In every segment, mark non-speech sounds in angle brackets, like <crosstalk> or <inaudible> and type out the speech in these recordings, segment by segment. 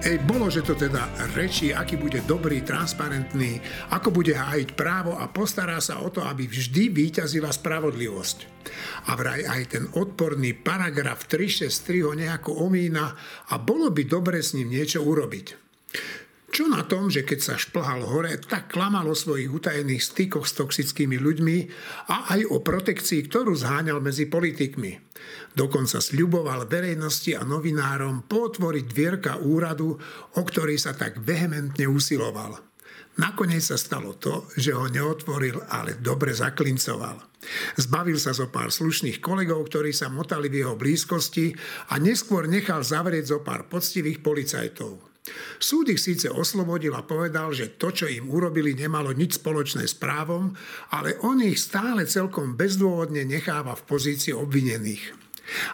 Ej, bolo, že to teda rečí, aký bude dobrý, transparentný, ako bude hájiť právo a postará sa o to, aby vždy vyťazila spravodlivosť. A vraj aj ten odporný paragraf 363 ho nejako omína a bolo by dobre s ním niečo urobiť. Čo na tom, že keď sa šplhal hore, tak klamal o svojich utajených stykoch s toxickými ľuďmi a aj o protekcii, ktorú zháňal medzi politikmi. Dokonca sľuboval verejnosti a novinárom potvoriť dvierka úradu, o ktorý sa tak vehementne usiloval. Nakoniec sa stalo to, že ho neotvoril, ale dobre zaklincoval. Zbavil sa zo pár slušných kolegov, ktorí sa motali v jeho blízkosti a neskôr nechal zavrieť zo pár poctivých policajtov. Súd ich síce oslobodil a povedal, že to, čo im urobili, nemalo nič spoločné s právom, ale on ich stále celkom bezdôvodne necháva v pozícii obvinených.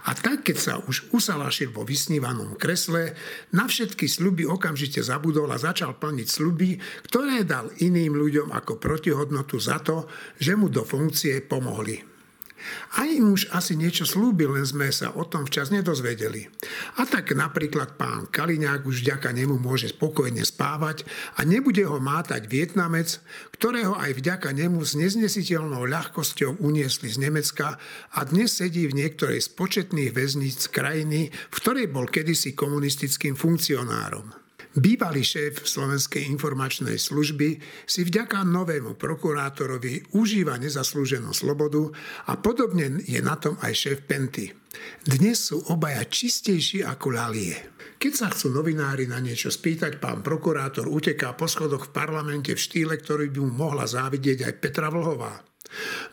A tak, keď sa už usalašil vo vysnívanom kresle, na všetky sľuby okamžite zabudol a začal plniť sľuby, ktoré dal iným ľuďom ako protihodnotu za to, že mu do funkcie pomohli. Aj im už asi niečo slúbil, len sme sa o tom včas nedozvedeli. A tak napríklad pán Kaliňák už vďaka nemu môže spokojne spávať a nebude ho mátať Vietnamec, ktorého aj vďaka nemu s neznesiteľnou ľahkosťou uniesli z Nemecka a dnes sedí v niektorej z početných väzníc krajiny, v ktorej bol kedysi komunistickým funkcionárom. Bývalý šéf Slovenskej informačnej služby si vďaka novému prokurátorovi užíva nezaslúženú slobodu a podobne je na tom aj šéf Penty. Dnes sú obaja čistejší ako lalie. Keď sa chcú novinári na niečo spýtať, pán prokurátor uteká po schodoch v parlamente v štýle, ktorý by mu mohla závidieť aj Petra Vlhová.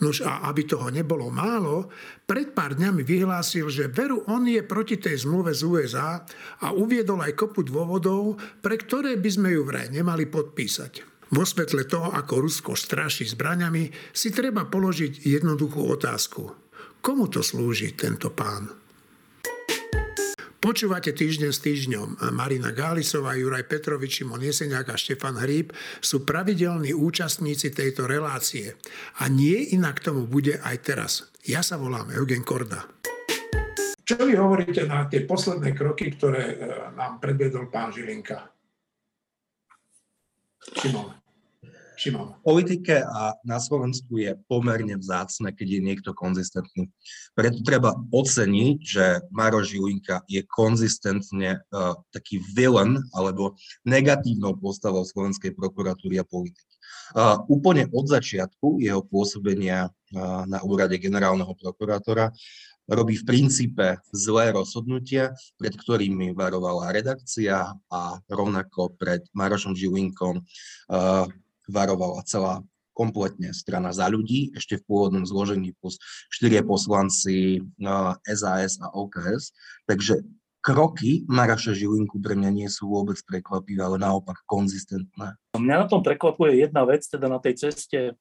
Nož a aby toho nebolo málo, pred pár dňami vyhlásil, že veru on je proti tej zmluve z USA a uviedol aj kopu dôvodov, pre ktoré by sme ju vraj nemali podpísať. Vo svetle toho, ako Rusko straší zbraňami, si treba položiť jednoduchú otázku. Komu to slúži tento pán? Počúvate týždeň s týždňom. Marina Gálisová, Juraj Petrovič, Šimon Jeseniak a Štefan Hríb sú pravidelní účastníci tejto relácie. A nie inak tomu bude aj teraz. Ja sa volám Eugen Korda. Čo vy hovoríte na tie posledné kroky, ktoré e, nám predvedol pán Žilinka? Šimon. Šimon. V politike a na Slovensku je pomerne vzácne, keď je niekto konzistentný. Preto treba oceniť, že Maro Žilinka je konzistentne uh, taký villain alebo negatívnou postavou slovenskej prokuratúry a politiky. Uh, úplne od začiatku jeho pôsobenia uh, na úrade generálneho prokurátora robí v princípe zlé rozhodnutia, pred ktorými varovala redakcia a rovnako pred Marošom Žilinkom uh, varovala celá kompletne strana za ľudí, ešte v pôvodnom zložení plus štyrie poslanci SAS a OKS. Takže kroky Maraša Žilinku pre mňa nie sú vôbec prekvapivé, ale naopak konzistentné. Mňa na tom prekvapuje jedna vec, teda na tej ceste e,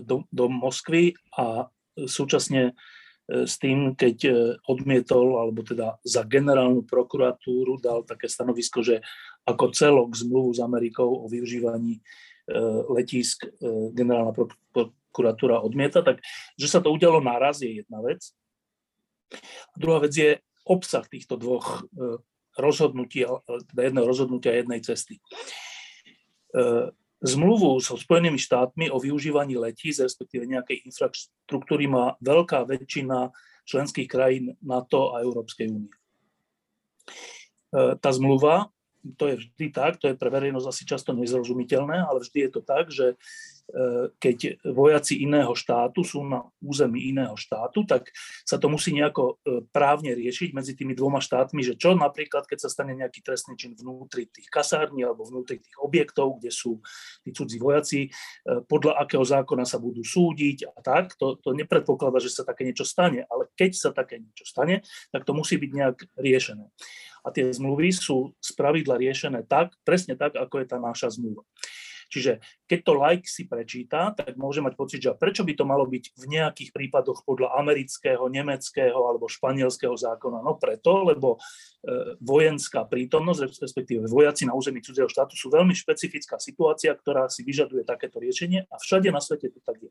do, do Moskvy a súčasne s tým, keď e, odmietol, alebo teda za generálnu prokuratúru dal také stanovisko, že ako celok zmluvu s Amerikou o využívaní e, letísk e, generálna prokuratúra odmieta, tak že sa to udialo naraz je jedna vec. A druhá vec je obsah týchto dvoch e, rozhodnutí, teda jedného rozhodnutia jednej cesty. Zmluvu so Spojenými štátmi o využívaní letísk, respektíve nejakej infraštruktúry má veľká väčšina členských krajín NATO a Európskej únie. Tá zmluva to je vždy tak, to je pre verejnosť asi často nezrozumiteľné, ale vždy je to tak, že e, keď vojaci iného štátu sú na území iného štátu, tak sa to musí nejako e, právne riešiť medzi tými dvoma štátmi, že čo napríklad, keď sa stane nejaký trestný čin vnútri tých kasární alebo vnútri tých objektov, kde sú tí cudzí vojaci, e, podľa akého zákona sa budú súdiť a tak, to, to nepredpokladá, že sa také niečo stane, ale keď sa také niečo stane, tak to musí byť nejak riešené a tie zmluvy sú z pravidla riešené tak, presne tak, ako je tá naša zmluva. Čiže keď to like si prečíta, tak môže mať pocit, že prečo by to malo byť v nejakých prípadoch podľa amerického, nemeckého alebo španielského zákona. No preto, lebo e, vojenská prítomnosť, respektíve vojaci na území cudzieho štátu sú veľmi špecifická situácia, ktorá si vyžaduje takéto riešenie a všade na svete to tak je.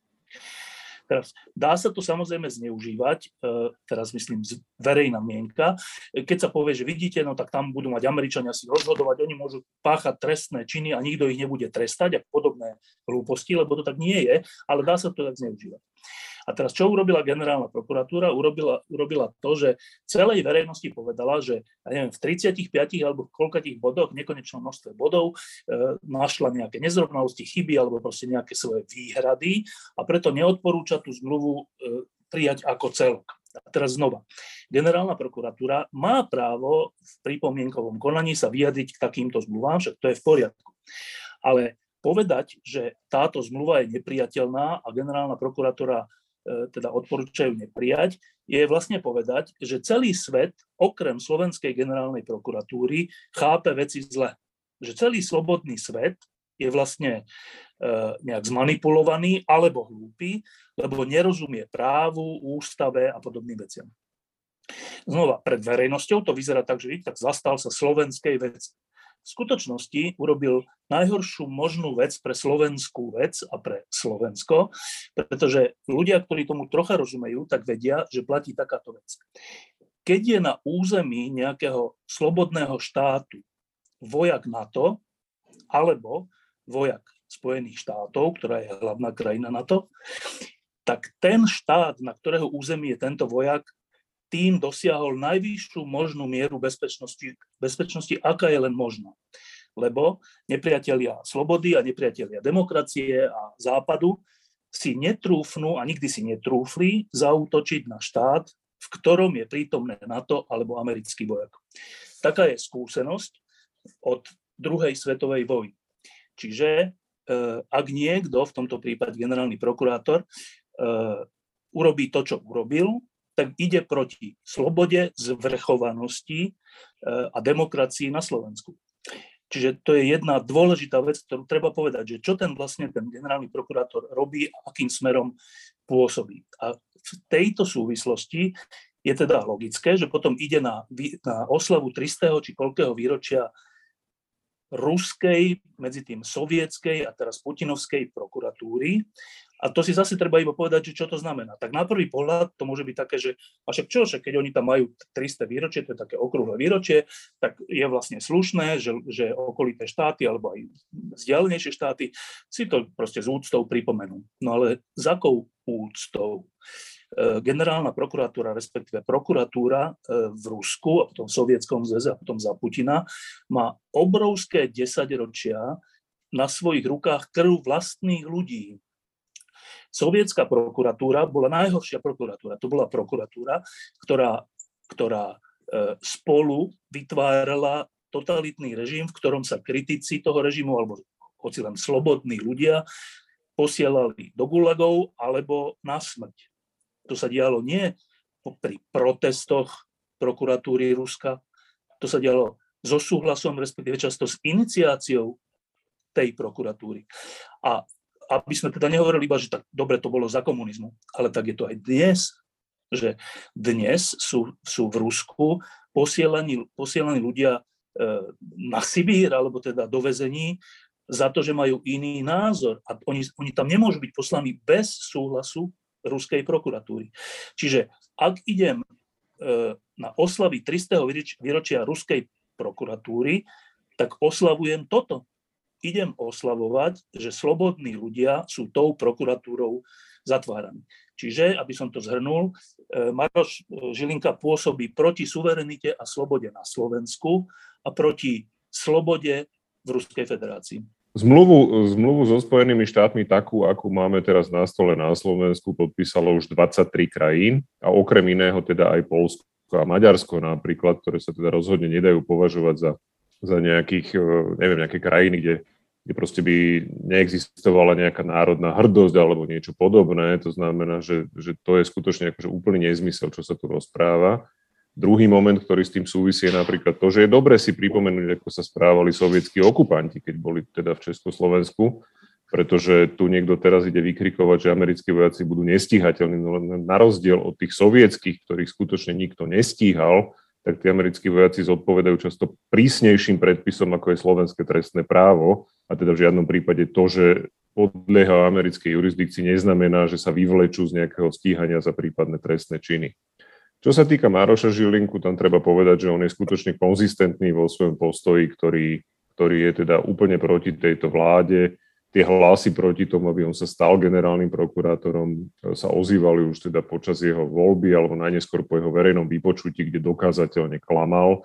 Teraz, dá sa to samozrejme zneužívať, e, teraz myslím verejná mienka, keď sa povie, že vidíte, no tak tam budú mať Američania si rozhodovať, oni môžu páchať trestné činy a nikto ich nebude trestať a podobné hlúposti, lebo to tak nie je, ale dá sa to tak zneužívať. A teraz čo urobila generálna prokuratúra? Urobila, urobila to, že celej verejnosti povedala, že ja neviem, v 35 alebo v koľkatých bodoch, nekonečnom množstve bodov, e, našla nejaké nezrovnalosti, chyby alebo proste nejaké svoje výhrady a preto neodporúča tú zmluvu e, prijať ako celok. A teraz znova. Generálna prokuratúra má právo v pripomienkovom konaní sa vyjadriť k takýmto zmluvám, však to je v poriadku. Ale povedať, že táto zmluva je nepriateľná a generálna prokuratúra teda odporúčajú neprijať, je vlastne povedať, že celý svet, okrem Slovenskej generálnej prokuratúry, chápe veci zle. Že celý slobodný svet je vlastne e, nejak zmanipulovaný alebo hlúpy, lebo nerozumie právu, ústave a podobným veciam. Znova, pred verejnosťou to vyzerá tak, že tak zastal sa slovenskej veci v skutočnosti urobil najhoršiu možnú vec pre slovenskú vec a pre Slovensko, pretože ľudia, ktorí tomu trocha rozumejú, tak vedia, že platí takáto vec. Keď je na území nejakého slobodného štátu vojak NATO alebo vojak Spojených štátov, ktorá je hlavná krajina NATO, tak ten štát, na ktorého území je tento vojak, tým dosiahol najvyššiu možnú mieru bezpečnosti, bezpečnosti, aká je len možná. Lebo nepriatelia slobody a nepriatelia demokracie a západu si netrúfnú a nikdy si netrúfli zautočiť na štát, v ktorom je prítomné NATO alebo americký vojak. Taká je skúsenosť od druhej svetovej vojny. Čiže e, ak niekto, v tomto prípade generálny prokurátor, e, urobí to, čo urobil, tak ide proti slobode, zvrchovanosti e, a demokracii na Slovensku. Čiže to je jedna dôležitá vec, ktorú treba povedať, že čo ten vlastne ten generálny prokurátor robí a akým smerom pôsobí. A v tejto súvislosti je teda logické, že potom ide na, na oslavu 300. či koľkého výročia ruskej, medzi tým sovietskej a teraz putinovskej prokuratúry a to si zase treba iba povedať, že čo to znamená. Tak na prvý pohľad to môže byť také, že a však čo, však keď oni tam majú 300 výročie, to je také okrúhle výročie, tak je vlastne slušné, že, že okolité štáty alebo aj vzdialenejšie štáty si to proste s úctou pripomenú. No ale za akou úctou? E, generálna prokuratúra, respektíve prokuratúra e, v Rusku a potom v Sovietskom zväze a potom za Putina má obrovské desaťročia na svojich rukách krv vlastných ľudí, Sovietská prokuratúra bola najhoršia prokuratúra. To bola prokuratúra, ktorá, ktorá e, spolu vytvárala totalitný režim, v ktorom sa kritici toho režimu, alebo hoci len slobodní ľudia, posielali do gulagov alebo na smrť. To sa dialo nie pri protestoch prokuratúry Ruska, to sa dialo so súhlasom, respektíve často s iniciáciou tej prokuratúry. A aby sme teda nehovorili iba, že tak dobre to bolo za komunizmu, ale tak je to aj dnes, že dnes sú, sú v Rusku posielaní, posielaní ľudia e, na Sibír, alebo teda do vezení, za to, že majú iný názor. A oni, oni tam nemôžu byť poslaní bez súhlasu ruskej prokuratúry. Čiže ak idem e, na oslavy 300. výročia ruskej prokuratúry, tak oslavujem toto idem oslavovať, že slobodní ľudia sú tou prokuratúrou zatváraní. Čiže, aby som to zhrnul, e, Maroš e, Žilinka pôsobí proti suverenite a slobode na Slovensku a proti slobode v Ruskej federácii. Zmluvu, zmluvu so Spojenými štátmi takú, akú máme teraz na stole na Slovensku, podpísalo už 23 krajín a okrem iného teda aj Polsko a Maďarsko napríklad, ktoré sa teda rozhodne nedajú považovať za, za nejakých, e, neviem, nejaké krajiny, kde kde proste by neexistovala nejaká národná hrdosť alebo niečo podobné. To znamená, že, že to je skutočne akože úplný nezmysel, čo sa tu rozpráva. Druhý moment, ktorý s tým súvisí, je napríklad to, že je dobre si pripomenúť, ako sa správali sovietskí okupanti, keď boli teda v Československu, pretože tu niekto teraz ide vykrikovať, že americkí vojaci budú nestíhateľní, no na rozdiel od tých sovietských, ktorých skutočne nikto nestíhal, tak tí americkí vojaci zodpovedajú často prísnejším predpisom, ako je slovenské trestné právo. A teda v žiadnom prípade to, že podlieha americkej jurisdikcii, neznamená, že sa vyvlečú z nejakého stíhania za prípadné trestné činy. Čo sa týka Mároša Žilinku, tam treba povedať, že on je skutočne konzistentný vo svojom postoji, ktorý, ktorý je teda úplne proti tejto vláde tie hlasy proti tomu, aby on sa stal generálnym prokurátorom, sa ozývali už teda počas jeho voľby alebo najneskôr po jeho verejnom vypočutí, kde dokázateľne klamal.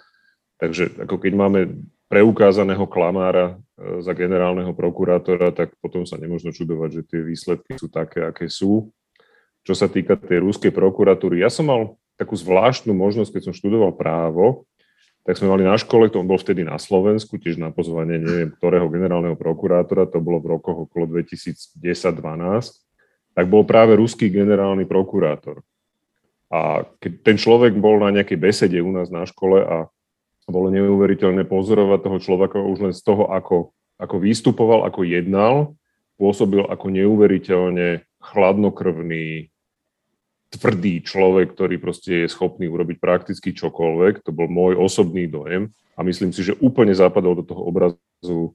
Takže ako keď máme preukázaného klamára e, za generálneho prokurátora, tak potom sa nemôžno čudovať, že tie výsledky sú také, aké sú. Čo sa týka tej rúskej prokuratúry, ja som mal takú zvláštnu možnosť, keď som študoval právo, tak sme mali na škole, to bol vtedy na Slovensku, tiež na pozvanie neviem ktorého generálneho prokurátora, to bolo v rokoch okolo 2010-12, tak bol práve ruský generálny prokurátor. A keď ten človek bol na nejakej besede u nás na škole a bolo neuveriteľné pozorovať toho človeka už len z toho, ako, ako vystupoval, ako jednal, pôsobil ako neuveriteľne chladnokrvný, tvrdý človek, ktorý proste je schopný urobiť prakticky čokoľvek. To bol môj osobný dojem. A myslím si, že úplne zapadol do toho obrazu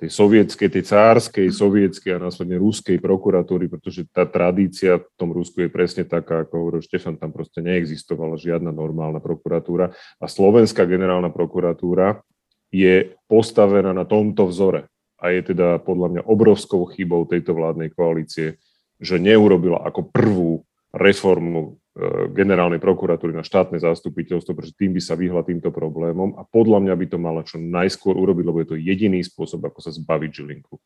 tej sovietskej, tej cárskej, sovietskej a následne ruskej prokuratúry, pretože tá tradícia v tom Rusku je presne taká, ako hovoril Štefan, tam proste neexistovala žiadna normálna prokuratúra. A slovenská generálna prokuratúra je postavená na tomto vzore. A je teda podľa mňa obrovskou chybou tejto vládnej koalície, že neurobila ako prvú reformu e, generálnej prokuratúry na štátne zastupiteľstvo, pretože tým by sa vyhla týmto problémom a podľa mňa by to mala čo najskôr urobiť, lebo je to jediný spôsob, ako sa zbaviť žilinku.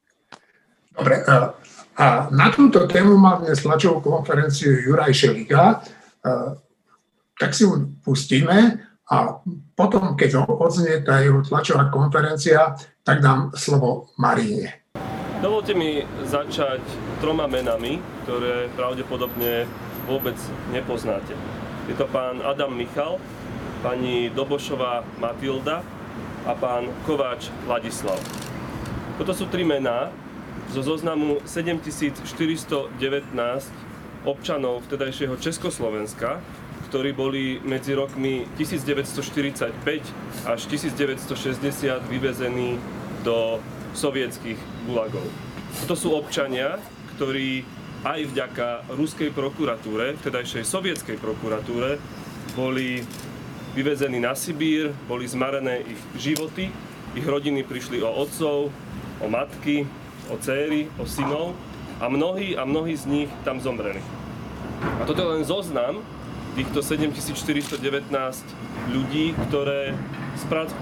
Dobre, a, a na túto tému má dnes tlačovú konferenciu Juraj Šeliga, tak si ju pustíme a potom, keď odznie tá jeho tlačová konferencia, tak dám slovo Maríne. Dovolte mi začať troma menami, ktoré pravdepodobne vôbec nepoznáte. Je to pán Adam Michal, pani Dobošová Matilda a pán Kováč Ladislav. Toto sú tri mená zo zoznamu 7419 občanov vtedajšieho Československa, ktorí boli medzi rokmi 1945 až 1960 vyvezení do sovietských gulagov. Toto sú občania, ktorí aj vďaka ruskej prokuratúre, vtedajšej sovietskej prokuratúre, boli vyvezení na Sibír, boli zmarené ich životy, ich rodiny prišli o otcov, o matky, o céry, o synov a mnohí a mnohí z nich tam zomreli. A toto je len zoznam týchto 7419 ľudí, ktoré,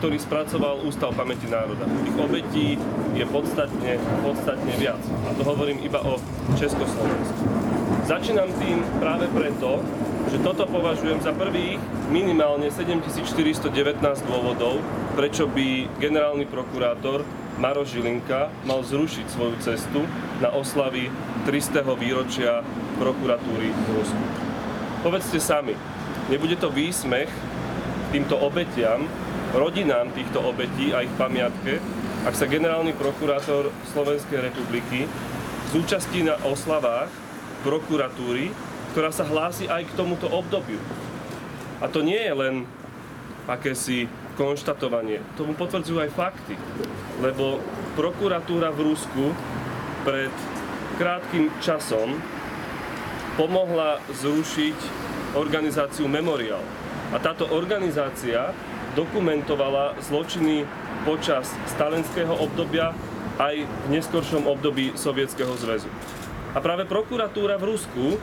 ktorý spracoval Ústav pamäti národa. Tých obetí je podstatne, podstatne viac. A to hovorím iba o Československu. Začínam tým práve preto, že toto považujem za prvých minimálne 7419 dôvodov, prečo by generálny prokurátor Maro Žilinka mal zrušiť svoju cestu na oslavy 300. výročia prokuratúry v Rusku. Povedzte sami, nebude to výsmech týmto obetiam, rodinám týchto obetí a ich pamiatke, ak sa generálny prokurátor Slovenskej republiky zúčastí na oslavách prokuratúry, ktorá sa hlási aj k tomuto obdobiu. A to nie je len akési konštatovanie, tomu potvrdzujú aj fakty, lebo prokuratúra v Rusku pred krátkým časom pomohla zrušiť organizáciu Memorial. A táto organizácia dokumentovala zločiny počas stalinského obdobia aj v neskoršom období Sovietskeho zväzu. A práve prokuratúra v Rusku,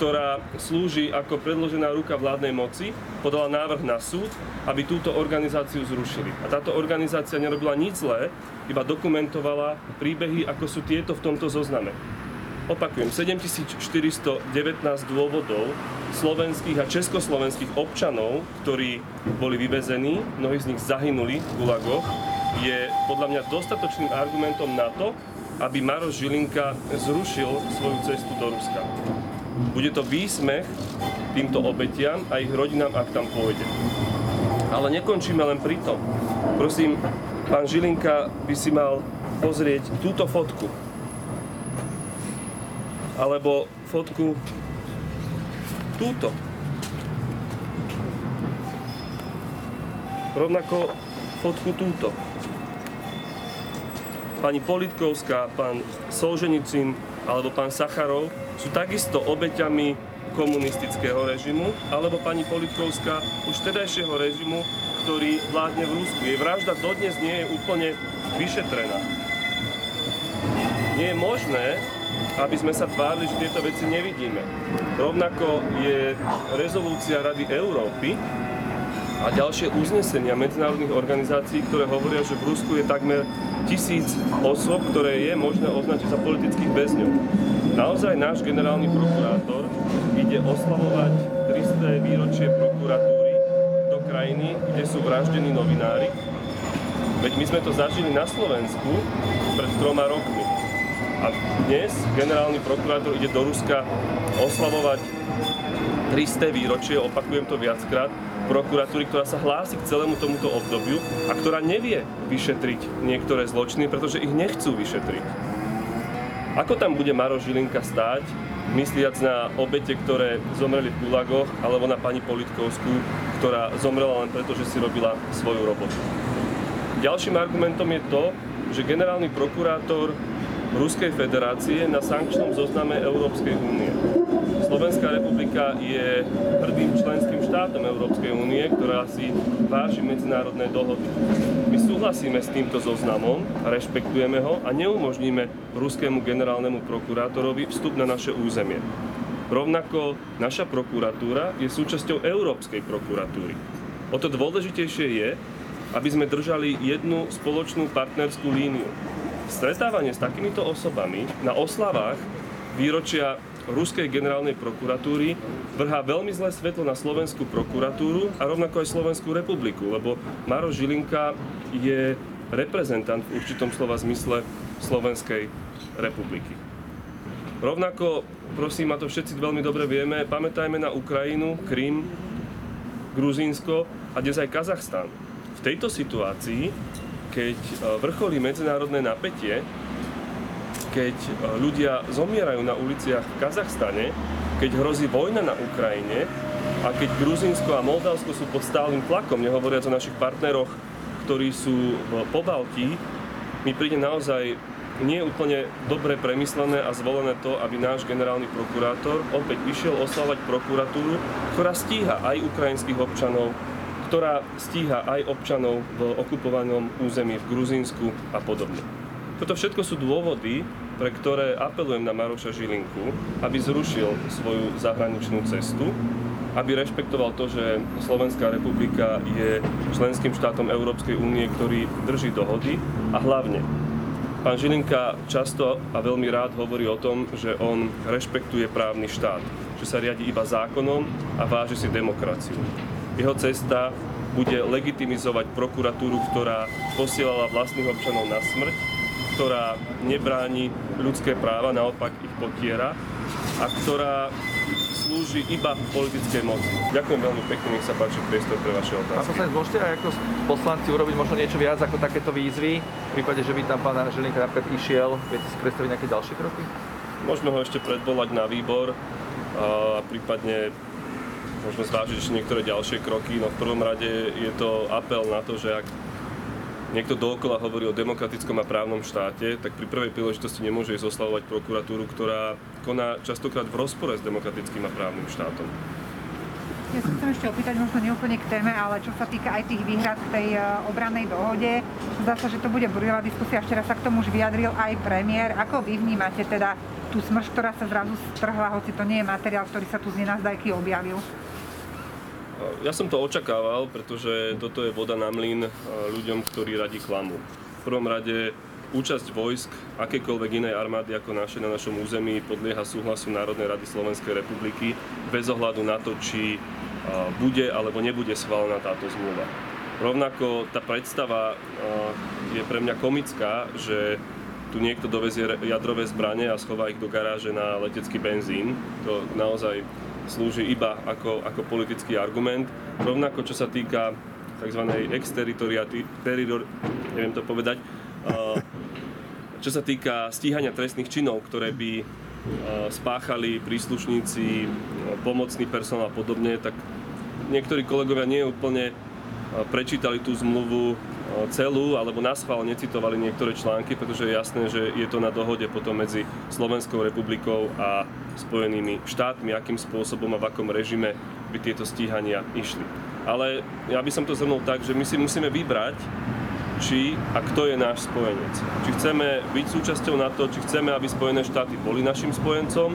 ktorá slúži ako predložená ruka vládnej moci, podala návrh na súd, aby túto organizáciu zrušili. A táto organizácia nerobila nič zlé, iba dokumentovala príbehy, ako sú tieto v tomto zozname. Opakujem, 7419 dôvodov slovenských a československých občanov, ktorí boli vyvezení, mnohí z nich zahynuli v Gulagoch, je podľa mňa dostatočným argumentom na to, aby Maroš Žilinka zrušil svoju cestu do Ruska. Bude to výsmech týmto obetiam a ich rodinám, ak tam pôjde. Ale nekončíme len pri tom. Prosím, pán Žilinka by si mal pozrieť túto fotku alebo fotku túto. Rovnako fotku túto. Pani Politkovská, pán Solženicin alebo pán Sacharov sú takisto obeťami komunistického režimu, alebo pani Politkovská už vtedajšieho režimu, ktorý vládne v Rusku. Jej vražda dodnes nie je úplne vyšetrená. Nie je možné, aby sme sa tvárili, že tieto veci nevidíme. Rovnako je rezolúcia Rady Európy a ďalšie uznesenia medzinárodných organizácií, ktoré hovoria, že v Rusku je takmer tisíc osôb, ktoré je možné označiť za politických väzňov. Naozaj náš generálny prokurátor ide oslavovať 300 výročie prokuratúry do krajiny, kde sú vraždení novinári. Veď my sme to zažili na Slovensku pred troma rokmi. A dnes generálny prokurátor ide do Ruska oslavovať 300 výročie, opakujem to viackrát, prokuratúry, ktorá sa hlási k celému tomuto obdobiu a ktorá nevie vyšetriť niektoré zločiny, pretože ich nechcú vyšetriť. Ako tam bude Maro Žilinka stáť, mysliac na obete, ktoré zomreli v Gulagoch, alebo na pani Politkovskú, ktorá zomrela len preto, že si robila svoju robotu. Ďalším argumentom je to, že generálny prokurátor Ruskej federácie na sankčnom zozname Európskej únie. Slovenská republika je hrdým členským štátom Európskej únie, ktorá si váži medzinárodné dohody. My súhlasíme s týmto zoznamom, rešpektujeme ho a neumožníme ruskému generálnemu prokurátorovi vstup na naše územie. Rovnako naša prokuratúra je súčasťou Európskej prokuratúry. O to dôležitejšie je, aby sme držali jednu spoločnú partnerskú líniu. Stretávanie s takýmito osobami na oslavách výročia ruskej generálnej prokuratúry vrhá veľmi zlé svetlo na slovenskú prokuratúru a rovnako aj Slovenskú republiku, lebo Maro Žilinka je reprezentant v určitom slova zmysle Slovenskej republiky. Rovnako, prosím, a to všetci veľmi dobre vieme, pamätajme na Ukrajinu, Krym, Gruzínsko a dnes aj Kazachstan. V tejto situácii, keď e, vrcholí medzinárodné napätie, keď e, ľudia zomierajú na uliciach v Kazachstane, keď hrozí vojna na Ukrajine a keď Gruzínsko a Moldavsko sú pod stálym tlakom, nehovoriac o našich partneroch, ktorí sú v Pobaltí, mi príde naozaj nie úplne dobre premyslené a zvolené to, aby náš generálny prokurátor opäť išiel oslavať prokuratúru, ktorá stíha aj ukrajinských občanov, ktorá stíha aj občanov v okupovanom území v Gruzínsku a podobne. Toto všetko sú dôvody, pre ktoré apelujem na Maroša Žilinku, aby zrušil svoju zahraničnú cestu, aby rešpektoval to, že Slovenská republika je členským štátom Európskej únie, ktorý drží dohody a hlavne Pán Žilinka často a veľmi rád hovorí o tom, že on rešpektuje právny štát, že sa riadi iba zákonom a váži si demokraciu. Jeho cesta bude legitimizovať prokuratúru, ktorá posielala vlastných občanov na smrť ktorá nebráni ľudské práva, naopak ich potiera a ktorá slúži iba politickej moci. Ďakujem veľmi pekne, nech sa páči priestor pre vaše otázky. Pán poslanec, môžete aj ako poslanci urobiť možno niečo viac ako takéto výzvy? V prípade, že by tam pán Žilinka napríklad išiel, viete si predstaviť nejaké ďalšie kroky? Môžeme ho ešte predvolať na výbor a prípadne môžeme zvážiť ešte niektoré ďalšie kroky. No v prvom rade je to apel na to, že ak niekto dookola hovorí o demokratickom a právnom štáte, tak pri prvej príležitosti nemôže ísť oslavovať prokuratúru, ktorá koná častokrát v rozpore s demokratickým a právnym štátom. Ja sa chcem ešte opýtať, možno neúplne k téme, ale čo sa týka aj tých výhrad v tej e, obrannej dohode, zdá sa, že to bude burila diskusia, raz sa k tomu už vyjadril aj premiér. Ako vy vnímate teda tú smrš, ktorá sa zrazu strhla, hoci to nie je materiál, ktorý sa tu z nenazdajky objavil? Ja som to očakával, pretože toto je voda na mlyn ľuďom, ktorí radi klamú. V prvom rade účasť vojsk akékoľvek inej armády ako naše na našom území podlieha súhlasu Národnej rady Slovenskej republiky bez ohľadu na to, či bude alebo nebude schválená táto zmluva. Rovnako tá predstava je pre mňa komická, že tu niekto dovezie jadrové zbranie a schová ich do garáže na letecký benzín. To naozaj slúži iba ako, ako politický argument. Rovnako čo sa týka tzv. exteritoriaty, neviem to povedať, čo sa týka stíhania trestných činov, ktoré by spáchali príslušníci, pomocný personál a podobne, tak niektorí kolegovia nie úplne prečítali tú zmluvu celú alebo na schvál necitovali niektoré články, pretože je jasné, že je to na dohode potom medzi Slovenskou republikou a Spojenými štátmi, akým spôsobom a v akom režime by tieto stíhania išli. Ale ja by som to zhrnul tak, že my si musíme vybrať, či a kto je náš spojenec. Či chceme byť súčasťou NATO, či chceme, aby Spojené štáty boli našim spojencom,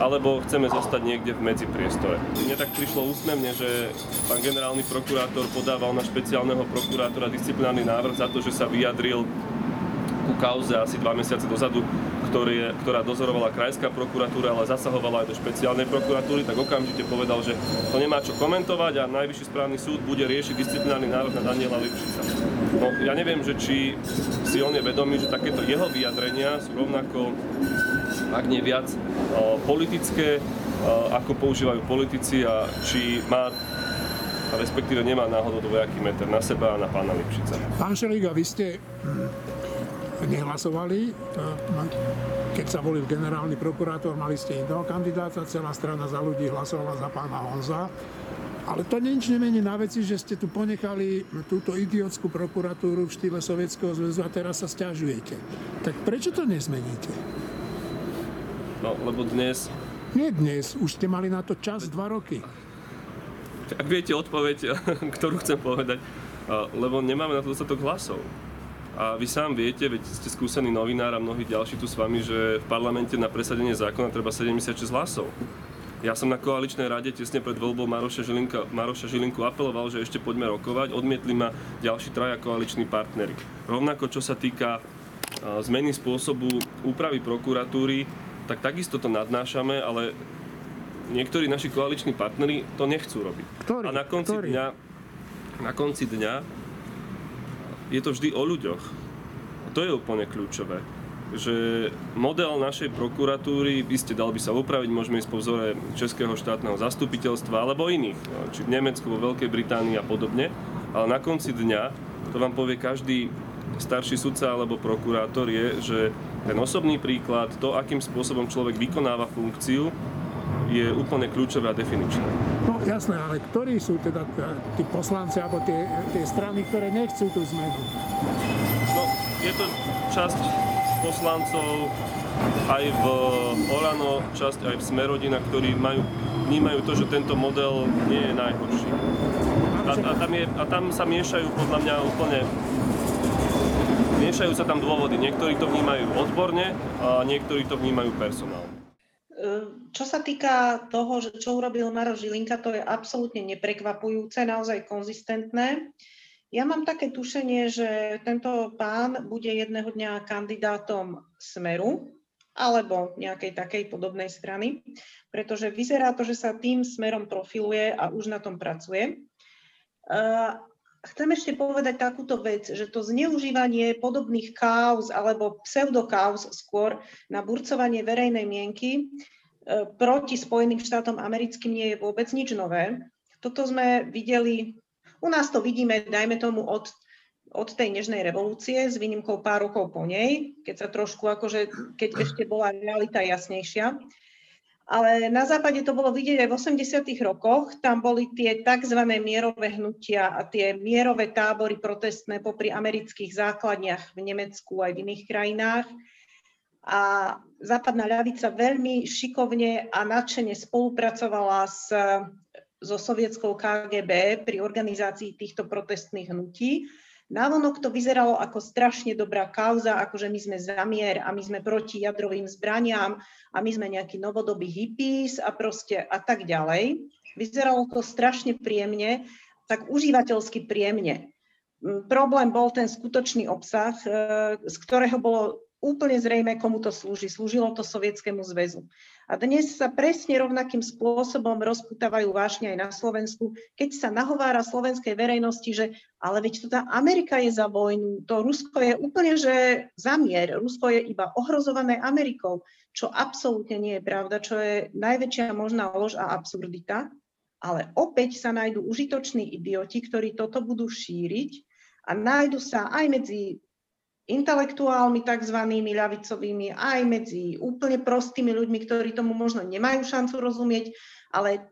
alebo chceme zostať niekde v medzipriestore. Mne tak prišlo úsmevne, že pán generálny prokurátor podával na špeciálneho prokurátora disciplinárny návrh za to, že sa vyjadril ku kauze asi dva mesiace dozadu, ktorý, ktorá dozorovala krajská prokuratúra, ale zasahovala aj do špeciálnej prokuratúry, tak okamžite povedal, že to nemá čo komentovať a Najvyšší správny súd bude riešiť disciplinárny návrh na Daniela Lipšica. No, ja neviem, že či si on je vedomý, že takéto jeho vyjadrenia sú rovnako ak nie viac, politické, ako používajú politici a či má a respektíve nemá náhodou dvojaký meter na seba a na pána Lipšica. Pán Šeliga, vy ste nehlasovali, keď sa volil generálny prokurátor, mali ste iného kandidáta, celá strana za ľudí hlasovala za pána Honza. Ale to nič nemení na veci, že ste tu ponechali túto idiotskú prokuratúru v štýle Sovietskeho zväzu a teraz sa stiažujete. Tak prečo to nezmeníte? No, lebo dnes... Nie dnes, už ste mali na to čas dva roky. Ak viete odpoveď, <laughs> ktorú chcem povedať, lebo nemáme na to dostatok hlasov. A vy sám viete, veď ste skúsený novinár a mnohí ďalší tu s vami, že v parlamente na presadenie zákona treba 76 hlasov. Ja som na koaličnej rade tesne pred voľbou Maroša, Žilinka, Maroša Žilinku apeloval, že ešte poďme rokovať. Odmietli ma ďalší traja koaliční partnery. Rovnako čo sa týka zmeny spôsobu úpravy prokuratúry, tak takisto to nadnášame, ale niektorí naši koaliční partnery to nechcú robiť. Ktorý? A na konci, Ktorý? dňa, na konci dňa je to vždy o ľuďoch. A to je úplne kľúčové že model našej prokuratúry, ste dal by sa upraviť, môžeme ísť po vzore Českého štátneho zastupiteľstva alebo iných, či v Nemecku, vo Veľkej Británii a podobne, ale na konci dňa, to vám povie každý starší sudca alebo prokurátor, je, že ten osobný príklad, to, akým spôsobom človek vykonáva funkciu, je úplne kľúčové a definičné. No jasné, ale ktorí sú teda tí poslanci alebo tie, tie strany, ktoré nechcú tú zmenu? No, je to časť poslancov aj v Olano, časť aj v Smerodina, ktorí majú, vnímajú to, že tento model nie je najhorší. A, a, tam, je, a tam sa miešajú podľa mňa úplne Miešajú sa tam dôvody. Niektorí to vnímajú odborne a niektorí to vnímajú personálne. Ehm, čo sa týka toho, čo urobil Maro Žilinka, to je absolútne neprekvapujúce, naozaj konzistentné. Ja mám také tušenie, že tento pán bude jedného dňa kandidátom Smeru alebo nejakej takej podobnej strany, pretože vyzerá to, že sa tým smerom profiluje a už na tom pracuje. Chcem ešte povedať takúto vec, že to zneužívanie podobných kauz alebo pseudokauz skôr na burcovanie verejnej mienky e, proti Spojeným štátom americkým nie je vôbec nič nové. Toto sme videli, u nás to vidíme, dajme tomu od, od tej nežnej revolúcie, s výnimkou pár rokov po nej, keď sa trošku akože, keď ešte bola realita jasnejšia. Ale na západe to bolo vidieť aj v 80. rokoch. Tam boli tie tzv. mierové hnutia a tie mierové tábory protestné popri amerických základniach v Nemecku aj v iných krajinách. A západná ľavica veľmi šikovne a nadšene spolupracovala s, so sovietskou KGB pri organizácii týchto protestných hnutí. Návonok to vyzeralo ako strašne dobrá kauza, akože my sme za mier a my sme proti jadrovým zbraniam a my sme nejakí novodobí hippies a proste a tak ďalej. Vyzeralo to strašne príjemne, tak užívateľsky príjemne. Mm, problém bol ten skutočný obsah, e, z ktorého bolo úplne zrejme, komu to slúži. Slúžilo to Sovietskému zväzu. A dnes sa presne rovnakým spôsobom rozputávajú vášne aj na Slovensku, keď sa nahovára slovenskej verejnosti, že ale veď to tá Amerika je za vojnu, to Rusko je úplne, že za mier, Rusko je iba ohrozované Amerikou, čo absolútne nie je pravda, čo je najväčšia možná lož a absurdita. Ale opäť sa nájdú užitoční idioti, ktorí toto budú šíriť a nájdu sa aj medzi intelektuálmi tzv. ľavicovými, aj medzi úplne prostými ľuďmi, ktorí tomu možno nemajú šancu rozumieť, ale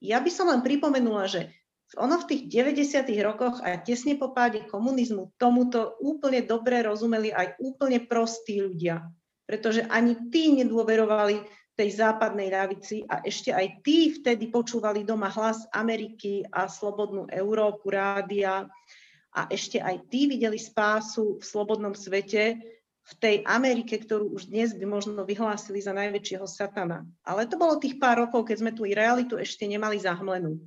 ja by som len pripomenula, že ono v tých 90. rokoch a tesne po páde komunizmu tomuto úplne dobre rozumeli aj úplne prostí ľudia. Pretože ani tí nedôverovali tej západnej ľavici a ešte aj tí vtedy počúvali doma hlas Ameriky a slobodnú Európu, rádia a ešte aj tí videli spásu v slobodnom svete v tej Amerike, ktorú už dnes by možno vyhlásili za najväčšieho satana. Ale to bolo tých pár rokov, keď sme i realitu ešte nemali zahmlenú.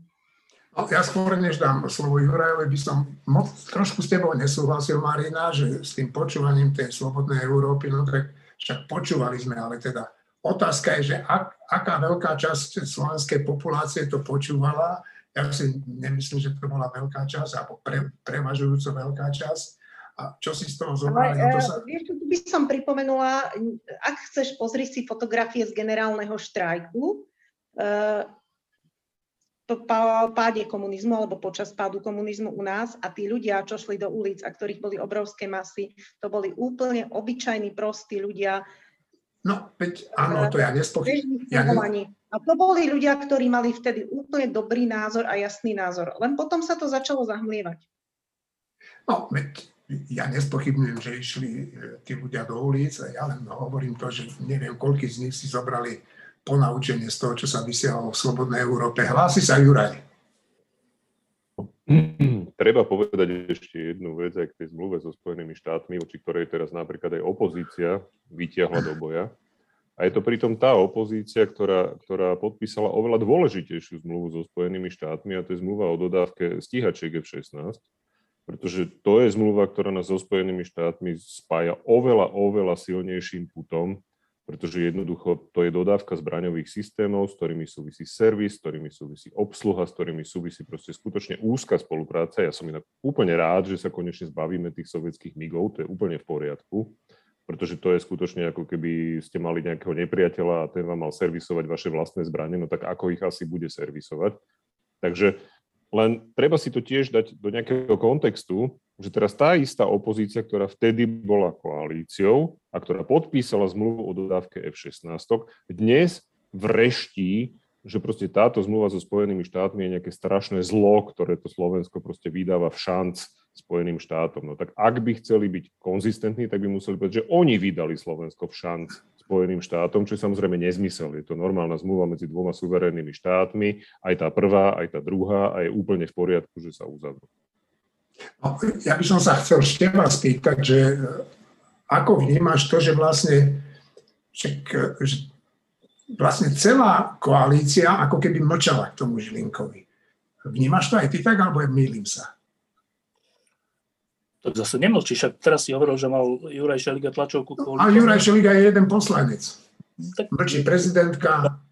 Ja skôr, než dám slovo Jurajovi, by som moc, trošku s tebou nesúhlasil, Marina, že s tým počúvaním tej slobodnej Európy, no tak však počúvali sme, ale teda Otázka je, že ak, aká veľká časť slovenskej populácie to počúvala. Ja si nemyslím, že to bola veľká časť, alebo pre, prevažujúco veľká časť. A čo si z toho zobrali? Ale, no to sa... Vieš, tu by som pripomenula, ak chceš, pozri si fotografie z generálneho štrajku, po páde komunizmu alebo počas pádu komunizmu u nás a tí ľudia, čo šli do ulic a ktorých boli obrovské masy, to boli úplne obyčajní, prostí ľudia, No, veď áno, to ja nespochybňujem. Ja ne... A to boli ľudia, ktorí mali vtedy úplne dobrý názor a jasný názor. Len potom sa to začalo zahmlievať. No, veď ja nespochybňujem, že išli e, tí ľudia do ulic a ja len hovorím to, že neviem, koľký z nich si zobrali ponaučenie z toho, čo sa vysielalo v Slobodnej Európe. Hlási sa Juraj. Treba povedať ešte jednu vec aj k tej zmluve so Spojenými štátmi, voči ktorej teraz napríklad aj opozícia vytiahla do boja. A je to pritom tá opozícia, ktorá, ktorá podpísala oveľa dôležitejšiu zmluvu so Spojenými štátmi a to je zmluva o dodávke stíhačiek F-16, pretože to je zmluva, ktorá nás so Spojenými štátmi spája oveľa, oveľa silnejším putom pretože jednoducho to je dodávka zbraňových systémov, s ktorými súvisí servis, s ktorými súvisí obsluha, s ktorými súvisí proste skutočne úzka spolupráca. Ja som inak úplne rád, že sa konečne zbavíme tých sovietských migov, to je úplne v poriadku, pretože to je skutočne ako keby ste mali nejakého nepriateľa a ten vám mal servisovať vaše vlastné zbranie, no tak ako ich asi bude servisovať. Takže len treba si to tiež dať do nejakého kontextu, že teraz tá istá opozícia, ktorá vtedy bola koalíciou a ktorá podpísala zmluvu o dodávke F-16, dnes vreští, že proste táto zmluva so Spojenými štátmi je nejaké strašné zlo, ktoré to Slovensko proste vydáva v šanc Spojeným štátom. No tak ak by chceli byť konzistentní, tak by museli povedať, že oni vydali Slovensko v šanc Spojeným štátom, čo je samozrejme nezmysel. Je to normálna zmluva medzi dvoma suverénnymi štátmi, aj tá prvá, aj tá druhá a je úplne v poriadku, že sa uzavrú. No, ja by som sa chcel ešte vás spýtať, že e, ako vnímaš to, že vlastne, že, že vlastne celá koalícia ako keby mlčala k tomu Žilinkovi. Vnímaš to aj ty tak, alebo mýlim sa? Tak zase nemlčí, však teraz si hovoril, že mal Juraj Šeliga tlačovku kvôli... A Juraj Šeliga je jeden poslanec. Tak... Mlčí prezidentka.